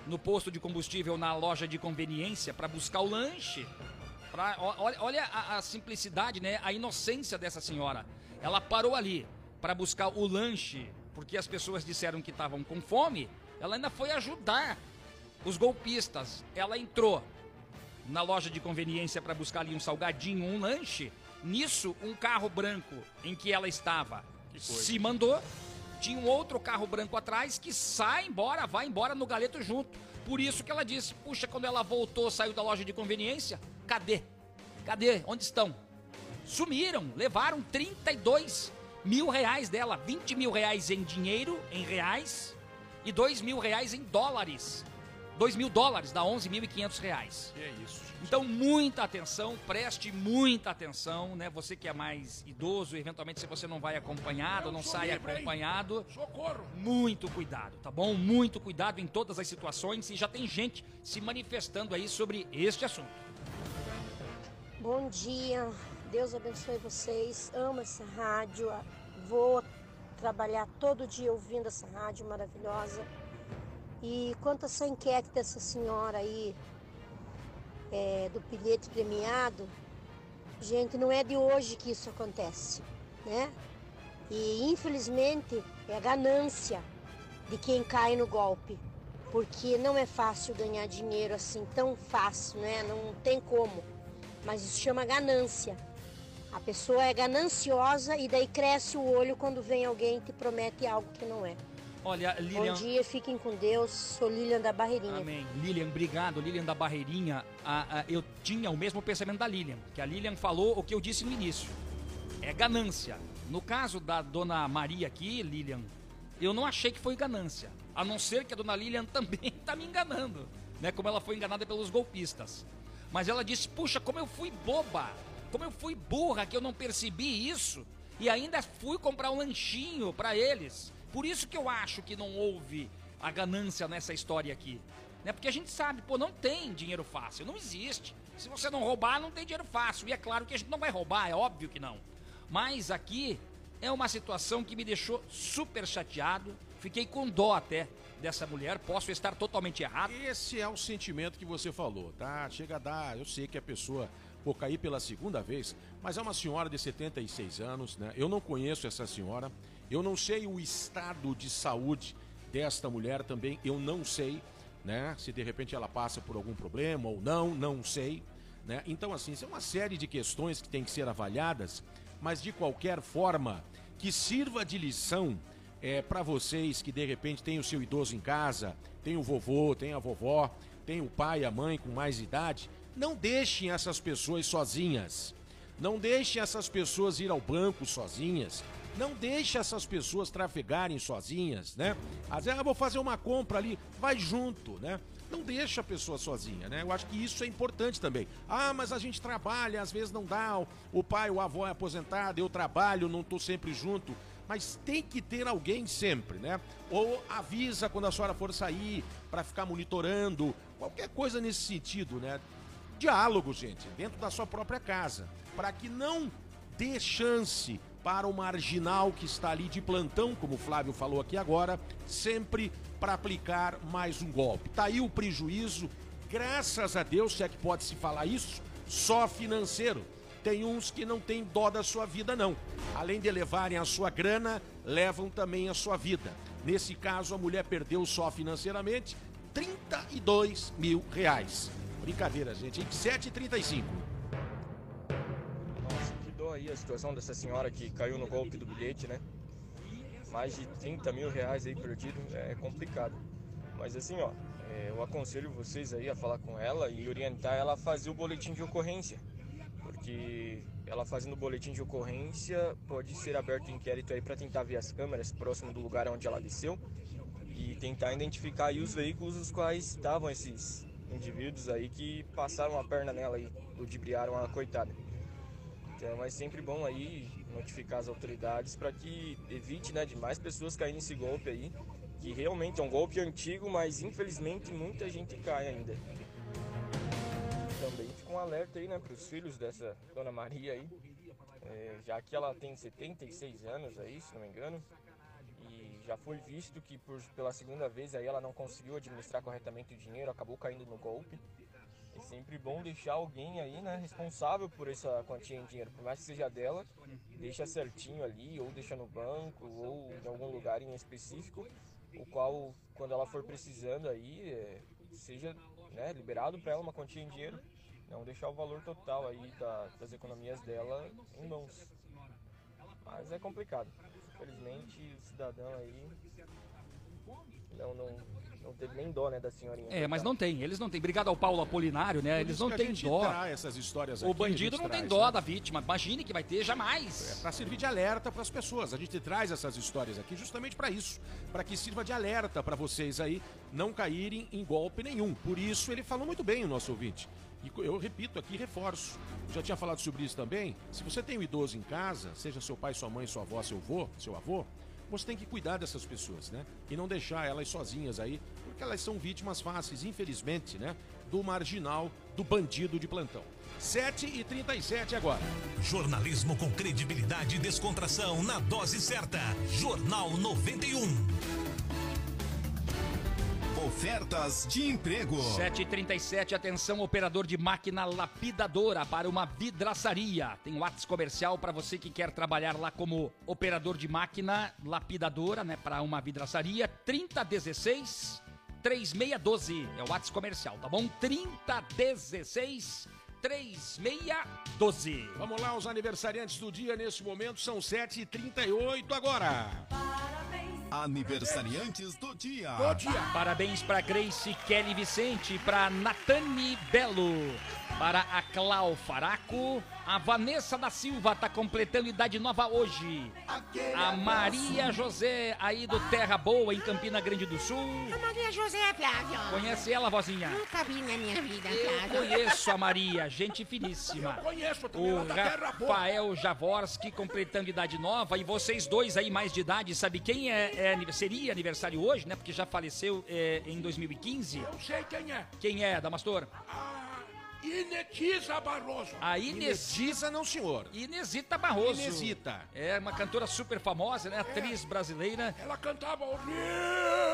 no posto de combustível na loja de conveniência para buscar o lanche. Pra, olha olha a, a, simplicidade, né? A inocência dessa senhora. Ela parou ali para buscar o lanche, porque as pessoas disseram que estavam com fome. Ela ainda foi ajudar os golpistas. Ela entrou na loja de conveniência para buscar ali um salgadinho, um lanche. Nisso, um carro branco em que ela estava se mandou. Tinha um outro carro branco atrás que sai embora, vai embora no galeto junto. Por isso que ela disse: puxa, quando ela voltou, saiu da loja de conveniência, cadê? Cadê? Onde estão? Sumiram, levaram 32 mil reais dela, 20 mil reais em dinheiro, em reais, e 2 mil reais em dólares. 2 mil dólares dá 11.500 reais. Que é isso. Então, muita atenção, preste muita atenção, né? Você que é mais idoso, eventualmente se você não vai acompanhado, não sai livre, hein? acompanhado. Socorro. Muito cuidado, tá bom? Muito cuidado em todas as situações e já tem gente se manifestando aí sobre este assunto. Bom dia, Deus abençoe vocês. Amo essa rádio, vou trabalhar todo dia ouvindo essa rádio maravilhosa. E quanto a essa enquete dessa senhora aí, é, do bilhete premiado, gente, não é de hoje que isso acontece, né? E infelizmente é a ganância de quem cai no golpe, porque não é fácil ganhar dinheiro assim tão fácil, né? Não tem como. Mas isso chama ganância. A pessoa é gananciosa e daí cresce o olho quando vem alguém que promete algo que não é. Olha, Lilian. Bom dia, fiquem com Deus. Sou Lilian da Barreirinha. Amém. Lilian, obrigado. Lilian da Barreirinha. A, a, eu tinha o mesmo pensamento da Lilian, que a Lilian falou o que eu disse no início. É ganância. No caso da dona Maria aqui, Lilian, eu não achei que foi ganância. A não ser que a dona Lilian também está me enganando, né? Como ela foi enganada pelos golpistas. Mas ela disse: puxa, como eu fui boba, como eu fui burra que eu não percebi isso e ainda fui comprar um lanchinho para eles. Por isso que eu acho que não houve a ganância nessa história aqui. Né? Porque a gente sabe, pô, não tem dinheiro fácil, não existe. Se você não roubar, não tem dinheiro fácil. E é claro que a gente não vai roubar, é óbvio que não. Mas aqui é uma situação que me deixou super chateado. Fiquei com dó até dessa mulher. Posso estar totalmente errado. Esse é o sentimento que você falou, tá? Chega a dar. Eu sei que a pessoa vou cair pela segunda vez, mas é uma senhora de 76 anos, né? Eu não conheço essa senhora. Eu não sei o estado de saúde desta mulher também, eu não sei, né? Se de repente ela passa por algum problema ou não, não sei, né? Então assim, é uma série de questões que tem que ser avaliadas, mas de qualquer forma que sirva de lição é, para vocês que de repente têm o seu idoso em casa, tem o vovô, tem a vovó, tem o pai, a mãe com mais idade, não deixem essas pessoas sozinhas. Não deixem essas pessoas ir ao banco sozinhas. Não deixe essas pessoas trafegarem sozinhas, né? Às vezes, ah, vou fazer uma compra ali, vai junto, né? Não deixa a pessoa sozinha, né? Eu acho que isso é importante também. Ah, mas a gente trabalha, às vezes não dá, o pai, o avô é aposentado, eu trabalho, não estou sempre junto. Mas tem que ter alguém sempre, né? Ou avisa quando a senhora for sair para ficar monitorando, qualquer coisa nesse sentido, né? Diálogo, gente, dentro da sua própria casa, para que não dê chance para o marginal que está ali de plantão, como o Flávio falou aqui agora, sempre para aplicar mais um golpe. Tá aí o prejuízo, graças a Deus, se é que pode se falar isso, só financeiro. Tem uns que não têm dó da sua vida, não. Além de levarem a sua grana, levam também a sua vida. Nesse caso, a mulher perdeu só financeiramente 32 mil reais. Brincadeira, gente, em 7,35. Aí a situação dessa senhora que caiu no golpe do bilhete, né? Mais de 30 mil reais aí perdido, é complicado. Mas assim, ó, é, eu aconselho vocês aí a falar com ela e orientar ela a fazer o boletim de ocorrência. Porque ela fazendo o boletim de ocorrência, pode ser aberto inquérito aí para tentar ver as câmeras próximo do lugar onde ela desceu e tentar identificar aí os veículos os quais estavam esses indivíduos aí que passaram a perna nela e ludibriaram a coitada. Então é sempre bom aí notificar as autoridades para que evite né, de mais pessoas caírem nesse golpe aí, que realmente é um golpe antigo, mas infelizmente muita gente cai ainda. Também fica um alerta aí né, para os filhos dessa Dona Maria aí, é, já que ela tem 76 anos aí, se não me engano, e já foi visto que por, pela segunda vez aí ela não conseguiu administrar corretamente o dinheiro, acabou caindo no golpe. É sempre bom deixar alguém aí, né, responsável por essa quantia em dinheiro, por mais que seja dela, deixa certinho ali, ou deixa no banco, ou em algum lugar em específico, o qual, quando ela for precisando aí, é, seja né, liberado para ela uma quantia em dinheiro, não deixar o valor total aí da, das economias dela em mãos. Mas é complicado. Infelizmente, o cidadão aí não, não, não teve nem dó, né, da senhorinha. É, mas não tem, eles não têm. Obrigado ao Paulo Apolinário, né? Por Eles não têm gente dó. essas histórias O aqui, bandido não tem traz, dó né? da vítima. Imagine que vai ter jamais. para servir de alerta para as pessoas. A gente traz essas histórias aqui justamente para isso, para que sirva de alerta para vocês aí não caírem em golpe nenhum. Por isso ele falou muito bem o nosso ouvinte. E eu repito aqui, reforço. Já tinha falado sobre isso também. Se você tem um idoso em casa, seja seu pai, sua mãe, sua avó, seu avô, seu avô, você tem que cuidar dessas pessoas, né? E não deixar elas sozinhas aí, porque elas são vítimas fáceis, infelizmente, né? Do marginal, do bandido de plantão. 7 e 37 agora. Jornalismo com credibilidade e descontração na dose certa. Jornal 91. Ofertas de emprego. 7h37, atenção, operador de máquina lapidadora para uma vidraçaria. Tem um WhatsApp comercial para você que quer trabalhar lá como operador de máquina lapidadora, né? Para uma vidraçaria. 3016 3612 é o WhatsApp comercial, tá bom? 3016 3612. Vamos lá, os aniversariantes do dia nesse momento são 7h38 agora. Aniversariantes do dia. Parabéns para Grace Kelly Vicente, para Natane Belo, para a Clau Faraco, a Vanessa da Silva tá completando idade nova hoje. A Maria José aí do Terra Boa em Campina Grande do Sul. A Maria José Flávio. Conhece ela, vozinha? Nunca vi na minha vida, Eu Flávio. conheço a Maria, gente finíssima. Eu conheço também, O lá da Terra Boa. Rafael Javorski completando idade nova. E vocês dois aí, mais de idade, sabe quem é, é seria aniversário hoje, né? Porque já faleceu é, em 2015. Eu sei quem é. Quem é, Damastor? Inetiza Barroso. A Inesita, não, senhor. Inesita Barroso. Inesita. É uma cantora super famosa, né? Atriz brasileira. Ela cantava o Rio.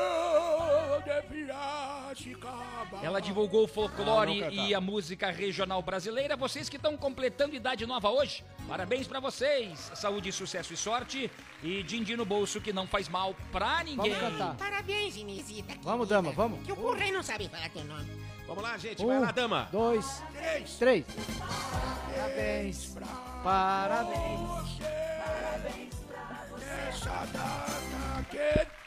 Ela divulgou o Ah, folclore cantava. e a música regional brasileira. Vocês que estão completando idade nova hoje, parabéns pra vocês. Saúde, sucesso e sorte. E din-din no bolso que não faz mal pra ninguém. Parabéns, Inesita. Vamos, dama, vamos. Que o aí não sabe falar teu nome. Vamos lá, gente. Um, Vai lá, dama. dois, três. três. Parabéns. Parabéns. Essa data que...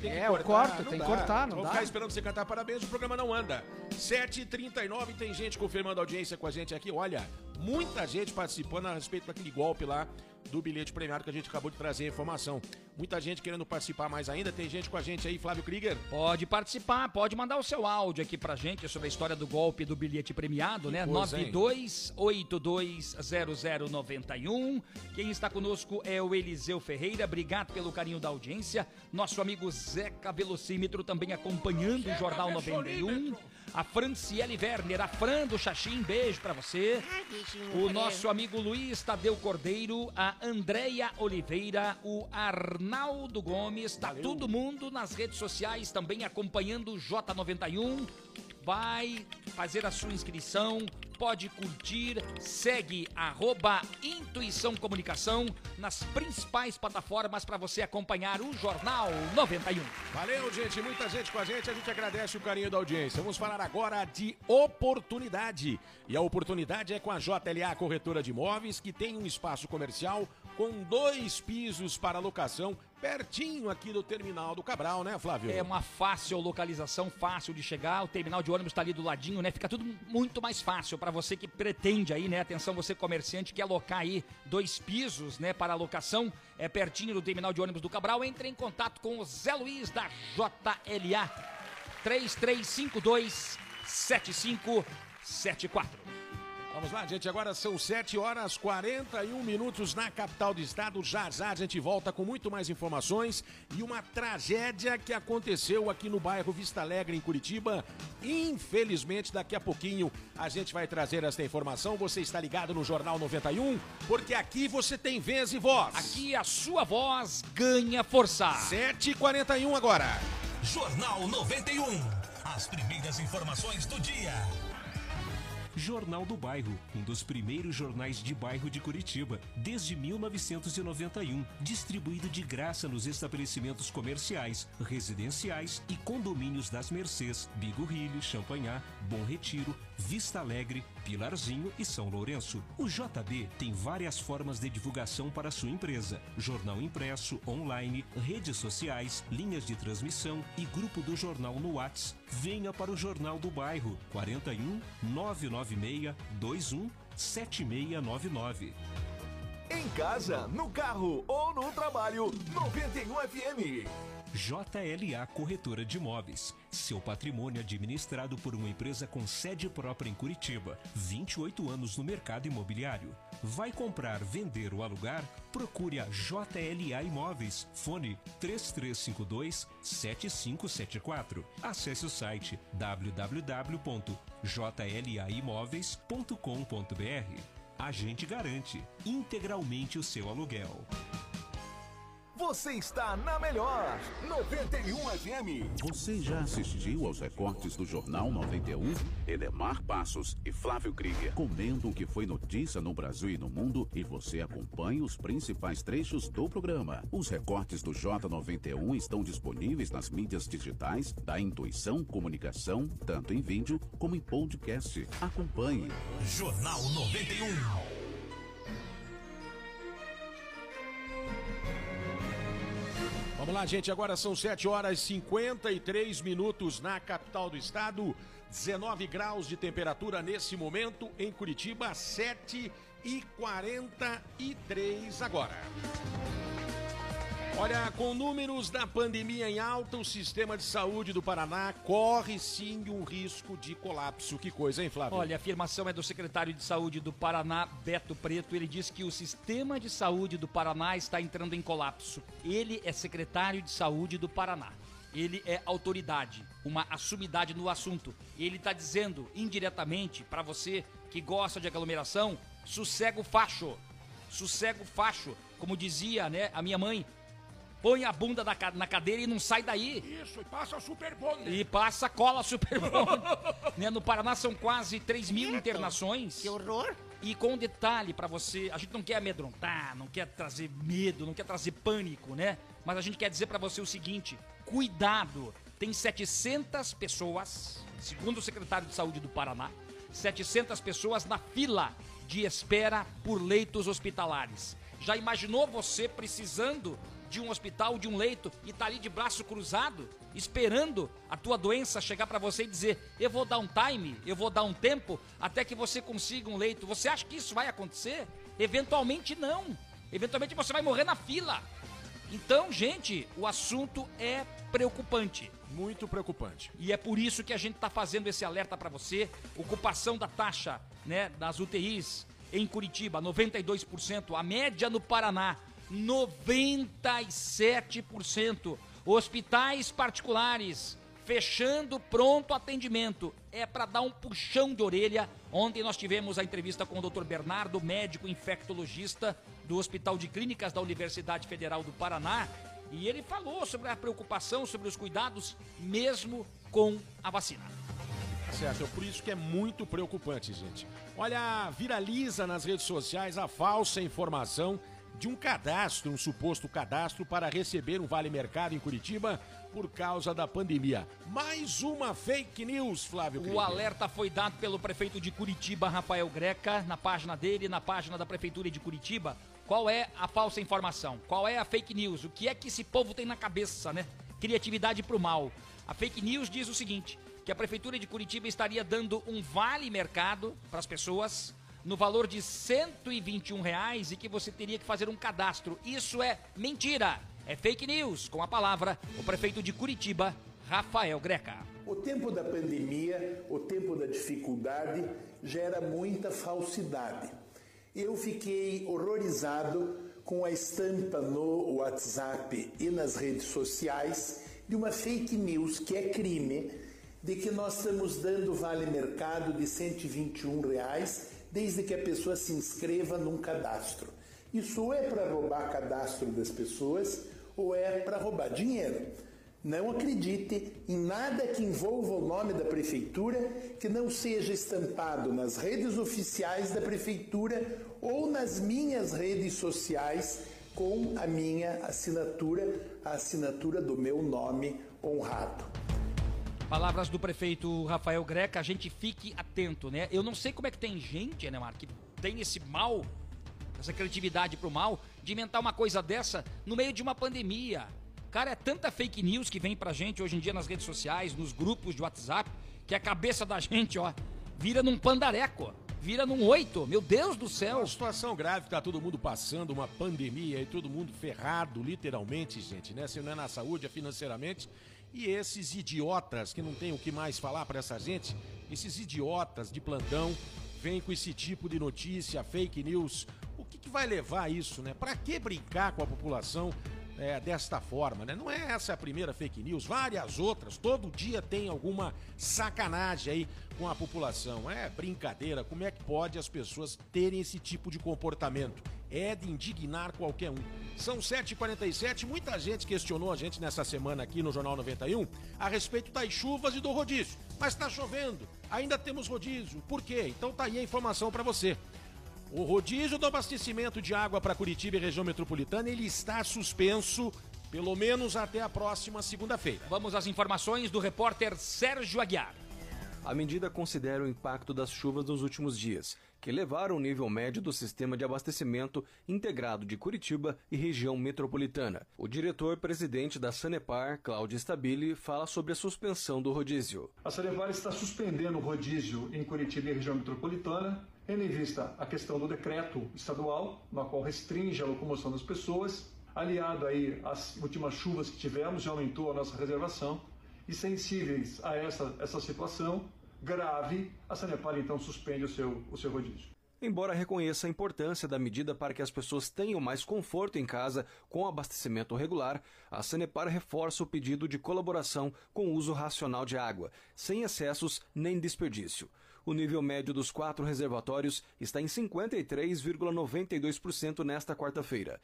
Tem que É, eu corto, tem que cortar, não Vou dá. ficar esperando você cantar parabéns, o programa não anda. 7h39, tem gente confirmando a audiência com a gente aqui. Olha, muita gente participando a respeito daquele golpe lá do bilhete premiado que a gente acabou de trazer a informação. Muita gente querendo participar mais ainda. Tem gente com a gente aí, Flávio Krieger. Pode participar, pode mandar o seu áudio aqui pra gente sobre a história do golpe do bilhete premiado, né? coisa, hein? 92820091. Quem está conosco é o Eliseu Ferreira. Obrigado pelo carinho da audiência. Nosso amigo Zeca Velocímetro também acompanhando o Jornal 91. A Franciele Werner, a Fran do Xaxim, beijo pra você. O nosso amigo Luiz Tadeu Cordeiro, a Andréia Oliveira, o Arnaldo Gomes, tá todo mundo nas redes sociais também acompanhando o J91. Vai fazer a sua inscrição pode curtir. Segue arroba Intuição Comunicação nas principais plataformas para você acompanhar o Jornal 91. Valeu, gente. Muita gente com a gente. A gente agradece o carinho da audiência. Vamos falar agora de oportunidade. E a oportunidade é com a JLA Corretora de Imóveis, que tem um espaço comercial com dois pisos para locação, pertinho aqui do terminal do Cabral, né, Flávio? É uma fácil localização, fácil de chegar. O terminal de ônibus está ali do ladinho, né? Fica tudo muito mais fácil para você que pretende aí, né? Atenção, você comerciante que alocar aí dois pisos, né, para locação, é pertinho do terminal de ônibus do Cabral. Entre em contato com o Zé Luiz da JLA 3352 7574. Vamos lá, gente. Agora são 7 horas 41 minutos na capital do estado. Já já a gente volta com muito mais informações e uma tragédia que aconteceu aqui no bairro Vista Alegre, em Curitiba. Infelizmente, daqui a pouquinho a gente vai trazer esta informação. Você está ligado no Jornal 91, porque aqui você tem vez e voz. Aqui a sua voz ganha força. 7h41 agora. Jornal 91. As primeiras informações do dia. Jornal do Bairro, um dos primeiros jornais de bairro de Curitiba, desde 1991, distribuído de graça nos estabelecimentos comerciais, residenciais e condomínios das Mercês, Bigorrilho, Champanhar, Bom Retiro, Vista Alegre, Pilarzinho e São Lourenço. O JB tem várias formas de divulgação para sua empresa: jornal impresso, online, redes sociais, linhas de transmissão e grupo do jornal no WhatsApp. Venha para o Jornal do Bairro 41 996 21 7699. Em casa, no carro ou no trabalho, 91 FM. JLA Corretora de Imóveis. Seu patrimônio administrado por uma empresa com sede própria em Curitiba. 28 anos no mercado imobiliário. Vai comprar, vender ou alugar? Procure a JLA Imóveis. Fone 3352 7574. Acesse o site www.jlaimoveis.com.br. A gente garante integralmente o seu aluguel. Você está na melhor 91 FM. Você já assistiu aos recortes do Jornal 91? Edemar Passos e Flávio Krieger comentam o que foi notícia no Brasil e no mundo e você acompanha os principais trechos do programa. Os recortes do J91 estão disponíveis nas mídias digitais da Intuição Comunicação, tanto em vídeo como em podcast. Acompanhe. Jornal 91. Vamos lá, gente. Agora são 7 horas e 53 minutos na capital do estado. 19 graus de temperatura nesse momento em Curitiba, 7 e 43 agora. Olha, com números da pandemia em alta, o sistema de saúde do Paraná corre sim um risco de colapso. Que coisa, hein, Flávio? Olha, a afirmação é do secretário de Saúde do Paraná, Beto Preto. Ele diz que o sistema de saúde do Paraná está entrando em colapso. Ele é secretário de Saúde do Paraná. Ele é autoridade, uma assumidade no assunto. Ele está dizendo indiretamente para você que gosta de aglomeração, sossego facho. Sossego facho, como dizia, né, a minha mãe, põe a bunda na, ca- na cadeira e não sai daí. Isso, e passa super bom. E passa cola super né? No Paraná são quase 3 mil internações. Que horror! E com um detalhe pra você, a gente não quer amedrontar, não quer trazer medo, não quer trazer pânico, né? Mas a gente quer dizer pra você o seguinte: cuidado. Tem 700 pessoas, segundo o secretário de Saúde do Paraná, 700 pessoas na fila de espera por leitos hospitalares. Já imaginou você precisando de um hospital, de um leito e tá ali de braço cruzado, esperando a tua doença chegar pra você e dizer: "Eu vou dar um time, eu vou dar um tempo até que você consiga um leito". Você acha que isso vai acontecer? Eventualmente não. Eventualmente você vai morrer na fila. Então, gente, o assunto é preocupante. Muito preocupante. E é por isso que a gente está fazendo esse alerta para você. Ocupação da taxa né, das UTIs em Curitiba, 92%. A média no Paraná, 97%. Hospitais particulares fechando pronto atendimento. É para dar um puxão de orelha. Ontem nós tivemos a entrevista com o Dr. Bernardo, médico infectologista do Hospital de Clínicas da Universidade Federal do Paraná, e ele falou sobre a preocupação, sobre os cuidados, mesmo com a vacina. certo, é por isso que é muito preocupante, gente. Olha, viraliza nas redes sociais a falsa informação de um cadastro, um suposto cadastro para receber um vale mercado em Curitiba por causa da pandemia. Mais uma fake news, Flávio. O alerta foi dado pelo prefeito de Curitiba, Rafael Greca, na página dele, na página da prefeitura de Curitiba. Qual é a falsa informação? Qual é a fake news? O que é que esse povo tem na cabeça, né? Criatividade pro mal. A fake news diz o seguinte: que a prefeitura de Curitiba estaria dando um vale mercado para as pessoas no valor de 121 reais e que você teria que fazer um cadastro. Isso é mentira. É fake news. Com a palavra, o prefeito de Curitiba, Rafael Greca. O tempo da pandemia, o tempo da dificuldade, gera muita falsidade. Eu fiquei horrorizado com a estampa no WhatsApp e nas redes sociais de uma fake news que é crime, de que nós estamos dando vale mercado de 121 reais desde que a pessoa se inscreva num cadastro. Isso é para roubar cadastro das pessoas ou é para roubar dinheiro. Não acredite em nada que envolva o nome da prefeitura que não seja estampado nas redes oficiais da prefeitura ou nas minhas redes sociais com a minha assinatura, a assinatura do meu nome honrado. Palavras do prefeito Rafael Greca, a gente fique atento, né? Eu não sei como é que tem gente, né, Marco, que tem esse mal, essa criatividade pro mal, de inventar uma coisa dessa no meio de uma pandemia. Cara, é tanta fake news que vem pra gente hoje em dia nas redes sociais, nos grupos de WhatsApp, que a cabeça da gente, ó, vira num pandareco, vira num oito. Meu Deus do céu. Uma situação grave, tá todo mundo passando uma pandemia e todo mundo ferrado, literalmente, gente, né? Se não é na saúde, é financeiramente. E esses idiotas que não tem o que mais falar para essa gente, esses idiotas de plantão, vêm com esse tipo de notícia, fake news. O que, que vai levar isso, né? Para que brincar com a população é, desta forma, né? Não é essa a primeira fake news, várias outras. Todo dia tem alguma sacanagem aí com a população. É brincadeira. Como é que pode as pessoas terem esse tipo de comportamento? É de indignar qualquer um. São 7h47, muita gente questionou a gente nessa semana aqui no Jornal 91 a respeito das chuvas e do rodízio. Mas está chovendo, ainda temos rodízio. Por quê? Então tá aí a informação para você. O rodízio do abastecimento de água para Curitiba e região metropolitana, ele está suspenso pelo menos até a próxima segunda-feira. Vamos às informações do repórter Sérgio Aguiar. A medida considera o impacto das chuvas nos últimos dias, que elevaram o nível médio do sistema de abastecimento integrado de Curitiba e região metropolitana. O diretor-presidente da Sanepar, Cláudio Stabile, fala sobre a suspensão do rodízio. A Sanepar está suspendendo o rodízio em Curitiba e região metropolitana, tendo em vista a questão do decreto estadual, na qual restringe a locomoção das pessoas, aliado aí às últimas chuvas que tivemos, já aumentou a nossa reservação, e sensíveis a essa, essa situação grave, a Sanepar então suspende o seu, o seu rodízio. Embora reconheça a importância da medida para que as pessoas tenham mais conforto em casa com abastecimento regular, a Sanepar reforça o pedido de colaboração com o uso racional de água, sem excessos nem desperdício. O nível médio dos quatro reservatórios está em 53,92% nesta quarta-feira.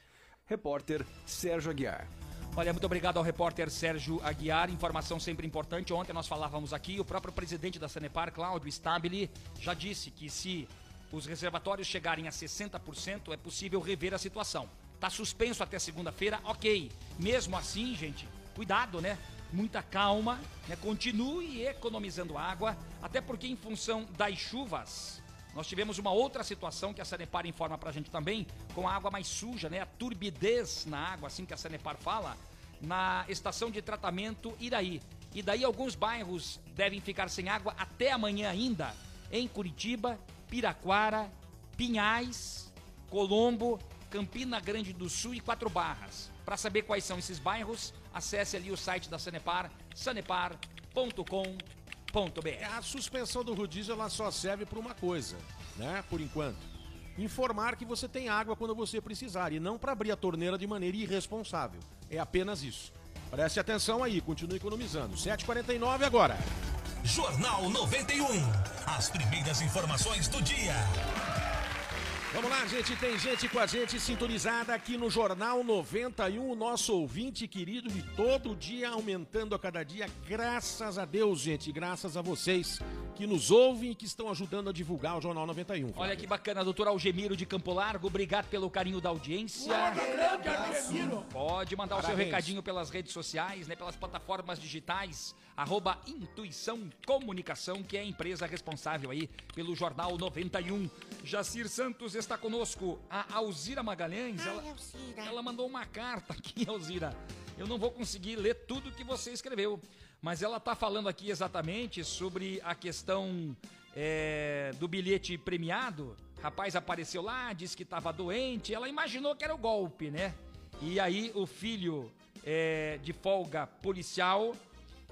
Repórter Sérgio Aguiar. Olha, muito obrigado ao repórter Sérgio Aguiar. Informação sempre importante. Ontem nós falávamos aqui, o próprio presidente da Sanepar, Cláudio Stabile, já disse que se os reservatórios chegarem a 60%, é possível rever a situação. Está suspenso até segunda-feira, ok. Mesmo assim, gente, cuidado, né? Muita calma, né? continue economizando água, até porque em função das chuvas, nós tivemos uma outra situação que a Sanepar informa pra gente também, com a água mais suja, né? A turbidez na água, assim que a Sanepar fala, na estação de tratamento Iraí. E daí alguns bairros devem ficar sem água até amanhã ainda, em Curitiba, Piraquara, Pinhais, Colombo, Campina Grande do Sul e Quatro Barras. Para saber quais são esses bairros, acesse ali o site da Sanepar, sanepar.com.br. A suspensão do rodízio ela só serve para uma coisa, né? Por enquanto. Informar que você tem água quando você precisar e não para abrir a torneira de maneira irresponsável. É apenas isso. Preste atenção aí, continue economizando. 7h49 agora. Jornal 91. As primeiras informações do dia. Vamos lá, gente. Tem gente com a gente sintonizada aqui no Jornal 91. O nosso ouvinte querido de todo dia aumentando a cada dia. Graças a Deus, gente. Graças a vocês que nos ouvem e que estão ajudando a divulgar o Jornal 91. Olha Flávio. que bacana, doutor Algemiro de Campo Largo, obrigado pelo carinho da audiência. grande. Pode mandar o seu Parabéns. recadinho pelas redes sociais, né, pelas plataformas digitais, arroba Intuição Comunicação, que é a empresa responsável aí pelo Jornal 91. Jacir Santos está conosco. A Alzira Magalhães, ela, ela mandou uma carta aqui, Alzira. Eu não vou conseguir ler tudo que você escreveu, mas ela está falando aqui exatamente sobre a questão é, do bilhete premiado. Rapaz apareceu lá, disse que estava doente, ela imaginou que era o golpe, né? E aí o filho é, de folga policial,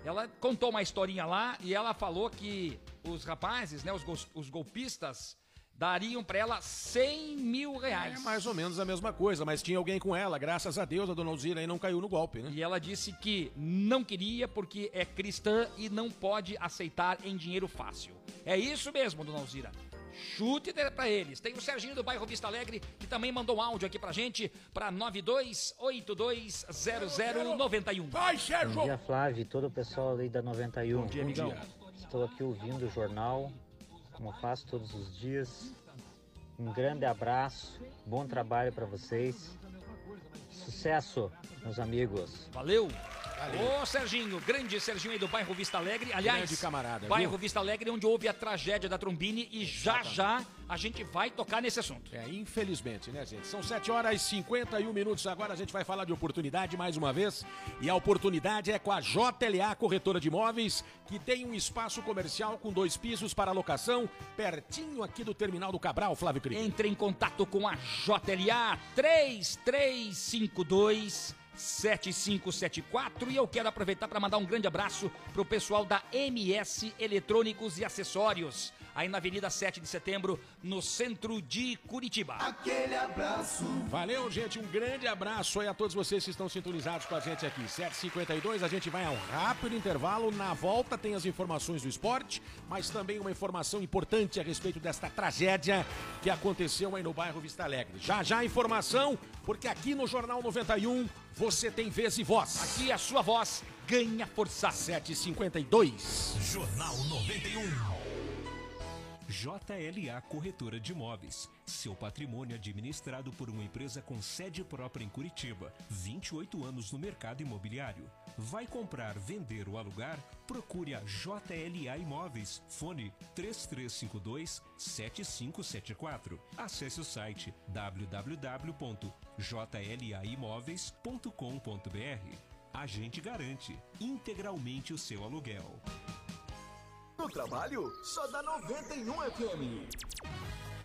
ela contou uma historinha lá e ela falou que os rapazes, né, os, os golpistas, dariam pra ela 100 mil reais. É mais ou menos a mesma coisa, mas tinha alguém com ela, graças a Deus a dona Alzira aí não caiu no golpe, né? E ela disse que não queria porque é cristã e não pode aceitar em dinheiro fácil. É isso mesmo, dona Alzira. Chute pra eles. Tem o Serginho do bairro Vista Alegre que também mandou um áudio aqui pra gente pra 92820091. Vai, Bom dia, Flávio, e todo o pessoal aí da 91. Bom dia, amigão. Estou aqui ouvindo o jornal, como faço todos os dias. Um grande abraço, bom trabalho para vocês. Sucesso, meus amigos. Valeu. Ô, Serginho, grande Serginho aí do bairro Vista Alegre. Aliás, Grande camarada, bairro viu? Vista Alegre, onde houve a tragédia da Trombini e já já a gente vai tocar nesse assunto. É, infelizmente, né, gente? São 7 horas e 51 minutos. Agora a gente vai falar de oportunidade mais uma vez. E a oportunidade é com a JLA Corretora de Imóveis, que tem um espaço comercial com dois pisos para locação, pertinho aqui do Terminal do Cabral, Flávio Cris. Entre em contato com a JLA 3352 7574 e eu quero aproveitar para mandar um grande abraço pro pessoal da MS Eletrônicos e Acessórios, aí na Avenida 7 de Setembro, no centro de Curitiba. Aquele abraço. Valeu, gente. Um grande abraço aí a todos vocês que estão sintonizados com a gente aqui. 7h52, a gente vai a um rápido intervalo. Na volta tem as informações do esporte, mas também uma informação importante a respeito desta tragédia que aconteceu aí no bairro Vista Alegre. Já já a informação, porque aqui no Jornal 91 você tem vez e voz. Aqui a sua voz ganha força. 7h52. Jornal 91. JLA Corretora de Imóveis. Seu patrimônio administrado por uma empresa com sede própria em Curitiba. 28 anos no mercado imobiliário. Vai comprar, vender ou alugar? Procure a JLA Imóveis. Fone 3352 7574. Acesse o site www.jlaimoveis.com.br. A gente garante integralmente o seu aluguel. No trabalho, só dá 91 FM.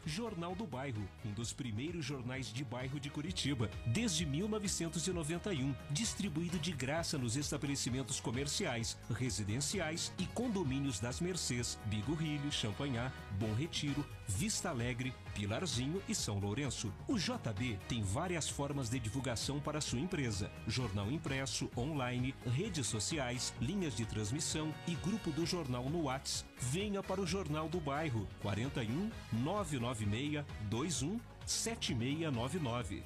Jornal do Bairro, um dos primeiros jornais de bairro de Curitiba, desde 1991, distribuído de graça nos estabelecimentos comerciais, residenciais e condomínios das Mercês, Bigorrilho, Champanhar, Bom Retiro, Vista Alegre, Pilarzinho e São Lourenço. O JB tem várias formas de divulgação para sua empresa: jornal impresso, online, redes sociais, linhas de transmissão e grupo do jornal no Whats. Venha para o Jornal do Bairro 41 996 21 7699.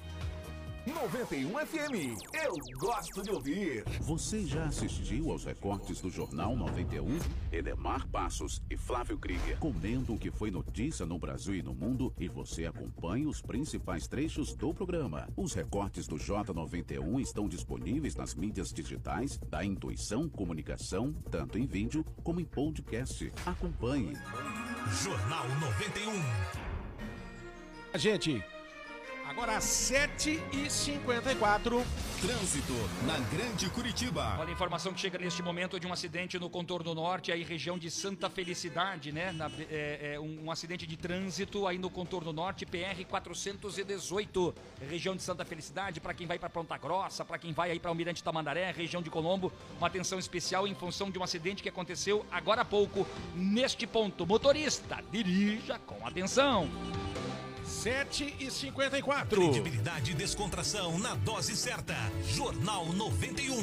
91 FM. Eu gosto de ouvir. Você já assistiu aos recortes do Jornal 91? Edemar Passos e Flávio Krieger comentam o que foi notícia no Brasil e no mundo e você acompanha os principais trechos do programa. Os recortes do J91 estão disponíveis nas mídias digitais da Intuição Comunicação, tanto em vídeo como em podcast. Acompanhe. Jornal 91. Gente, agora às 7h54. Trânsito na Grande Curitiba. Olha a informação que chega neste momento de um acidente no contorno norte, aí região de Santa Felicidade, né? Na- é, é, um, um acidente de trânsito aí no contorno norte, PR 418, região de Santa Felicidade, para quem vai para Ponta Grossa, para quem vai aí para Almirante Tamandaré, região de Colombo, uma atenção especial em função de um acidente que aconteceu agora há pouco neste ponto. Motorista, dirija com atenção. 7 e 54 Credibilidade e descontração na dose certa. Jornal 91.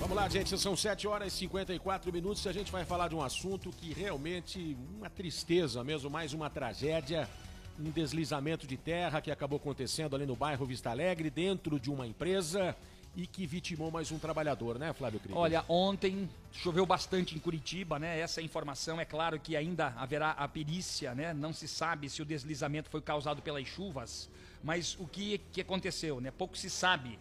Vamos lá, gente, são 7 horas e 54 minutos e a gente vai falar de um assunto que realmente uma tristeza mesmo, mais uma tragédia, um deslizamento de terra que acabou acontecendo ali no bairro Vista Alegre, dentro de uma empresa e que vitimou mais um trabalhador, né, Flávio Krieger? Olha, ontem choveu bastante em Curitiba, né? Essa informação é claro que ainda haverá a perícia, né? Não se sabe se o deslizamento foi causado pelas chuvas, mas o que, que aconteceu, né? Pouco se sabe.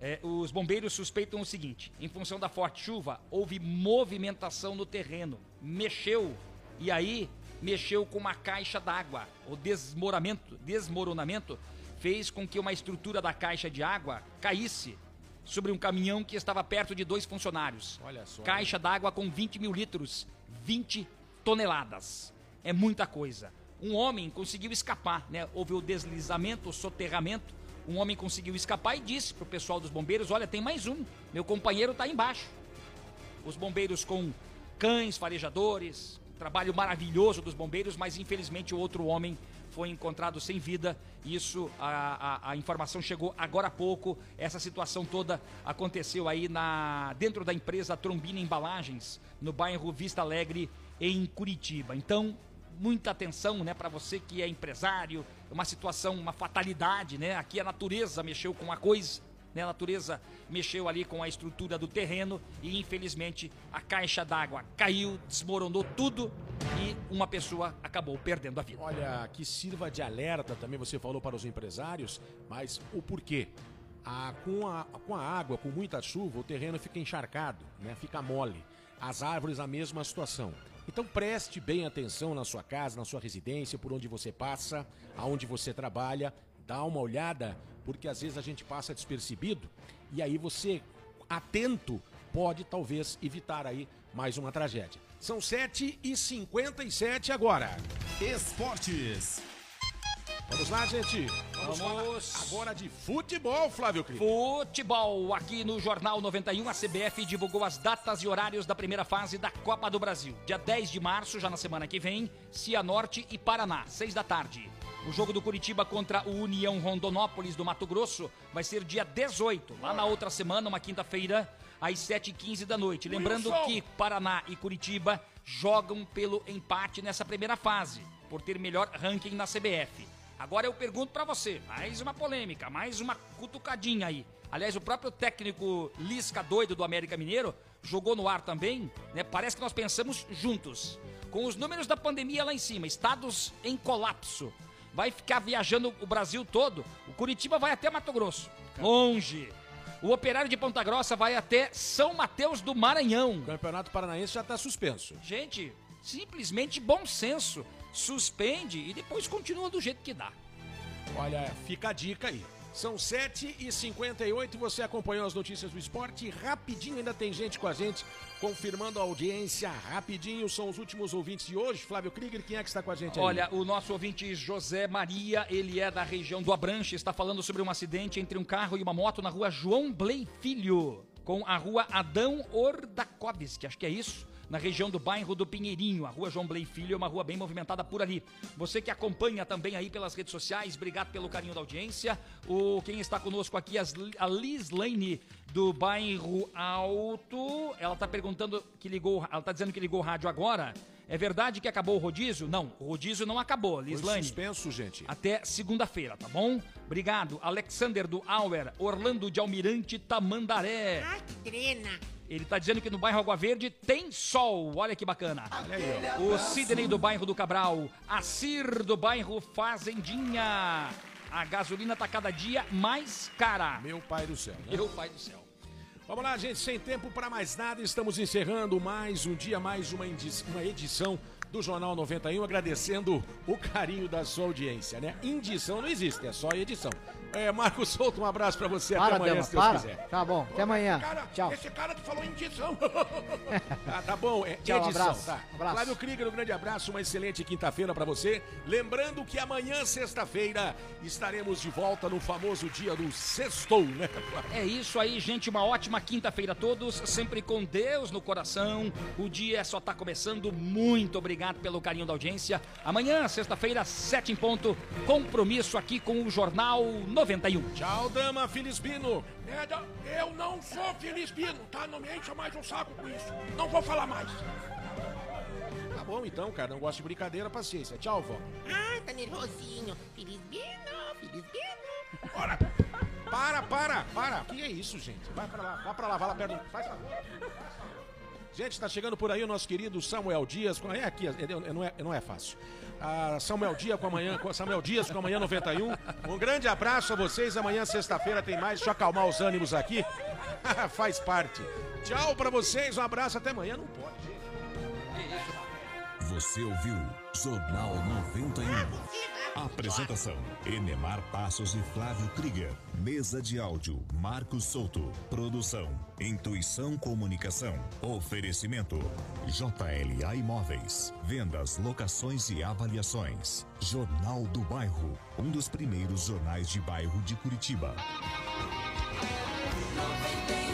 É, os bombeiros suspeitam o seguinte: em função da forte chuva, houve movimentação no terreno, mexeu e aí mexeu com uma caixa d'água. O desmoramento, desmoronamento fez com que uma estrutura da caixa de água caísse sobre um caminhão que estava perto de dois funcionários. Olha só. Caixa d'água com 20 mil litros, 20 toneladas. É muita coisa. Um homem conseguiu escapar, né? Houve o deslizamento, o soterramento. Um homem conseguiu escapar e disse pro pessoal dos bombeiros: Olha, tem mais um. Meu companheiro está embaixo. Os bombeiros com cães farejadores, trabalho maravilhoso dos bombeiros, mas infelizmente o outro homem foi encontrado sem vida. Isso, a, a, a, informação chegou agora há pouco. Essa situação toda aconteceu aí na dentro da empresa Trombina Embalagens, no bairro Vista Alegre, em Curitiba. Então, muita atenção, né, para você que é empresário. Uma situação, uma fatalidade, né? Aqui a natureza mexeu com a coisa né? A natureza mexeu ali com a estrutura do terreno e infelizmente a caixa d'água caiu, desmoronou tudo e uma pessoa acabou perdendo a vida. Olha, que sirva de alerta também, você falou para os empresários, mas o porquê? A, com, a, com a água, com muita chuva, o terreno fica encharcado, né? fica mole. As árvores, a mesma situação. Então preste bem atenção na sua casa, na sua residência, por onde você passa, aonde você trabalha. Dá uma olhada porque às vezes a gente passa despercebido e aí você, atento, pode talvez evitar aí mais uma tragédia. São 7h57 agora. Esportes. Vamos lá, gente. Vamos, Vamos. agora de futebol, Flávio Cris. Futebol. Aqui no Jornal 91, a CBF divulgou as datas e horários da primeira fase da Copa do Brasil. Dia 10 de março, já na semana que vem, Cianorte e Paraná, 6 da tarde. O jogo do Curitiba contra o União Rondonópolis do Mato Grosso vai ser dia 18, lá na outra semana, uma quinta-feira, às 7h15 da noite. Lembrando que Paraná e Curitiba jogam pelo empate nessa primeira fase, por ter melhor ranking na CBF. Agora eu pergunto para você, mais uma polêmica, mais uma cutucadinha aí. Aliás, o próprio técnico Lisca doido do América Mineiro jogou no ar também, né? Parece que nós pensamos juntos. Com os números da pandemia lá em cima, estados em colapso, vai ficar viajando o Brasil todo. O Curitiba vai até Mato Grosso, longe. O Operário de Ponta Grossa vai até São Mateus do Maranhão. O Campeonato Paranaense já está suspenso. Gente, simplesmente bom senso. Suspende e depois continua do jeito que dá. Olha, fica a dica aí. São 7h58, você acompanhou as notícias do esporte. Rapidinho, ainda tem gente com a gente, confirmando a audiência. Rapidinho, são os últimos ouvintes de hoje. Flávio Krieger, quem é que está com a gente aí? Olha, o nosso ouvinte José Maria, ele é da região do Abranche, está falando sobre um acidente entre um carro e uma moto na rua João Blei Filho, com a rua Adão Ordakovski, acho que é isso na região do bairro do Pinheirinho. A rua João Blei Filho é uma rua bem movimentada por ali. Você que acompanha também aí pelas redes sociais, obrigado pelo carinho da audiência. O, quem está conosco aqui, a Liz Lane, do bairro Alto. Ela está perguntando que ligou, ela está dizendo que ligou o rádio agora. É verdade que acabou o rodízio? Não, o rodízio não acabou, Lislane. suspenso, gente. Até segunda-feira, tá bom? Obrigado. Alexander do Auer, Orlando de Almirante Tamandaré. Que trena. Ele tá dizendo que no bairro Água Verde tem sol. Olha que bacana. Olha aí, ó. O Sidney do bairro do Cabral. A Cir do bairro Fazendinha. A gasolina tá cada dia mais cara. Meu pai do céu. Né? Meu pai do céu. Vamos lá, gente, sem tempo para mais nada, estamos encerrando mais um dia, mais uma, uma edição do Jornal 91, agradecendo o carinho da sua audiência, né? Indição não existe, é só edição. É, Marcos Souto, um abraço pra você. Para, até amanhã, Dama, se Deus para. quiser. Tá bom, até amanhã. Cara, Tchau. Esse cara que falou indição. Ah, tá bom, é Tchau, edição, abraço, tá? abraço. Flávio Krieger, um grande abraço, uma excelente quinta-feira pra você. Lembrando que amanhã, sexta-feira, estaremos de volta no famoso dia do sextou, né? É isso aí, gente. Uma ótima quinta-feira a todos. Sempre com Deus no coração. O dia só tá começando. Muito obrigado pelo carinho da audiência. Amanhã, sexta-feira, sete em ponto. Compromisso aqui com o Jornal 91. Tchau, dama Filispino. Neda, eu não sou Filipino, tá? Não me encha mais o saco com isso. Não vou falar mais. Tá bom, então, cara. Não gosto de brincadeira, paciência. Tchau, vó. Ai, tá nervosinho. Feliz Bino. Ora, Para, para, para. Que é isso, gente? Vai pra lá, vai pra lá, vai lá perto. Faz favor. Gente, está chegando por aí o nosso querido Samuel Dias. É aqui, é- não é, não é fácil. Ah, Samuel Dias com amanhã, Samuel Dias com amanhã 91. Um grande abraço a vocês. Amanhã, sexta-feira, tem mais. Deixa eu acalmar os ânimos aqui. Faz parte. Tchau pra vocês. Um abraço até amanhã. Não pode. Você ouviu Jornal 91. Apresentação: Enemar Passos e Flávio Krieger. Mesa de áudio: Marcos Souto. Produção: Intuição Comunicação. Oferecimento: JLA Imóveis. Vendas, locações e avaliações. Jornal do Bairro. Um dos primeiros jornais de bairro de Curitiba. 91.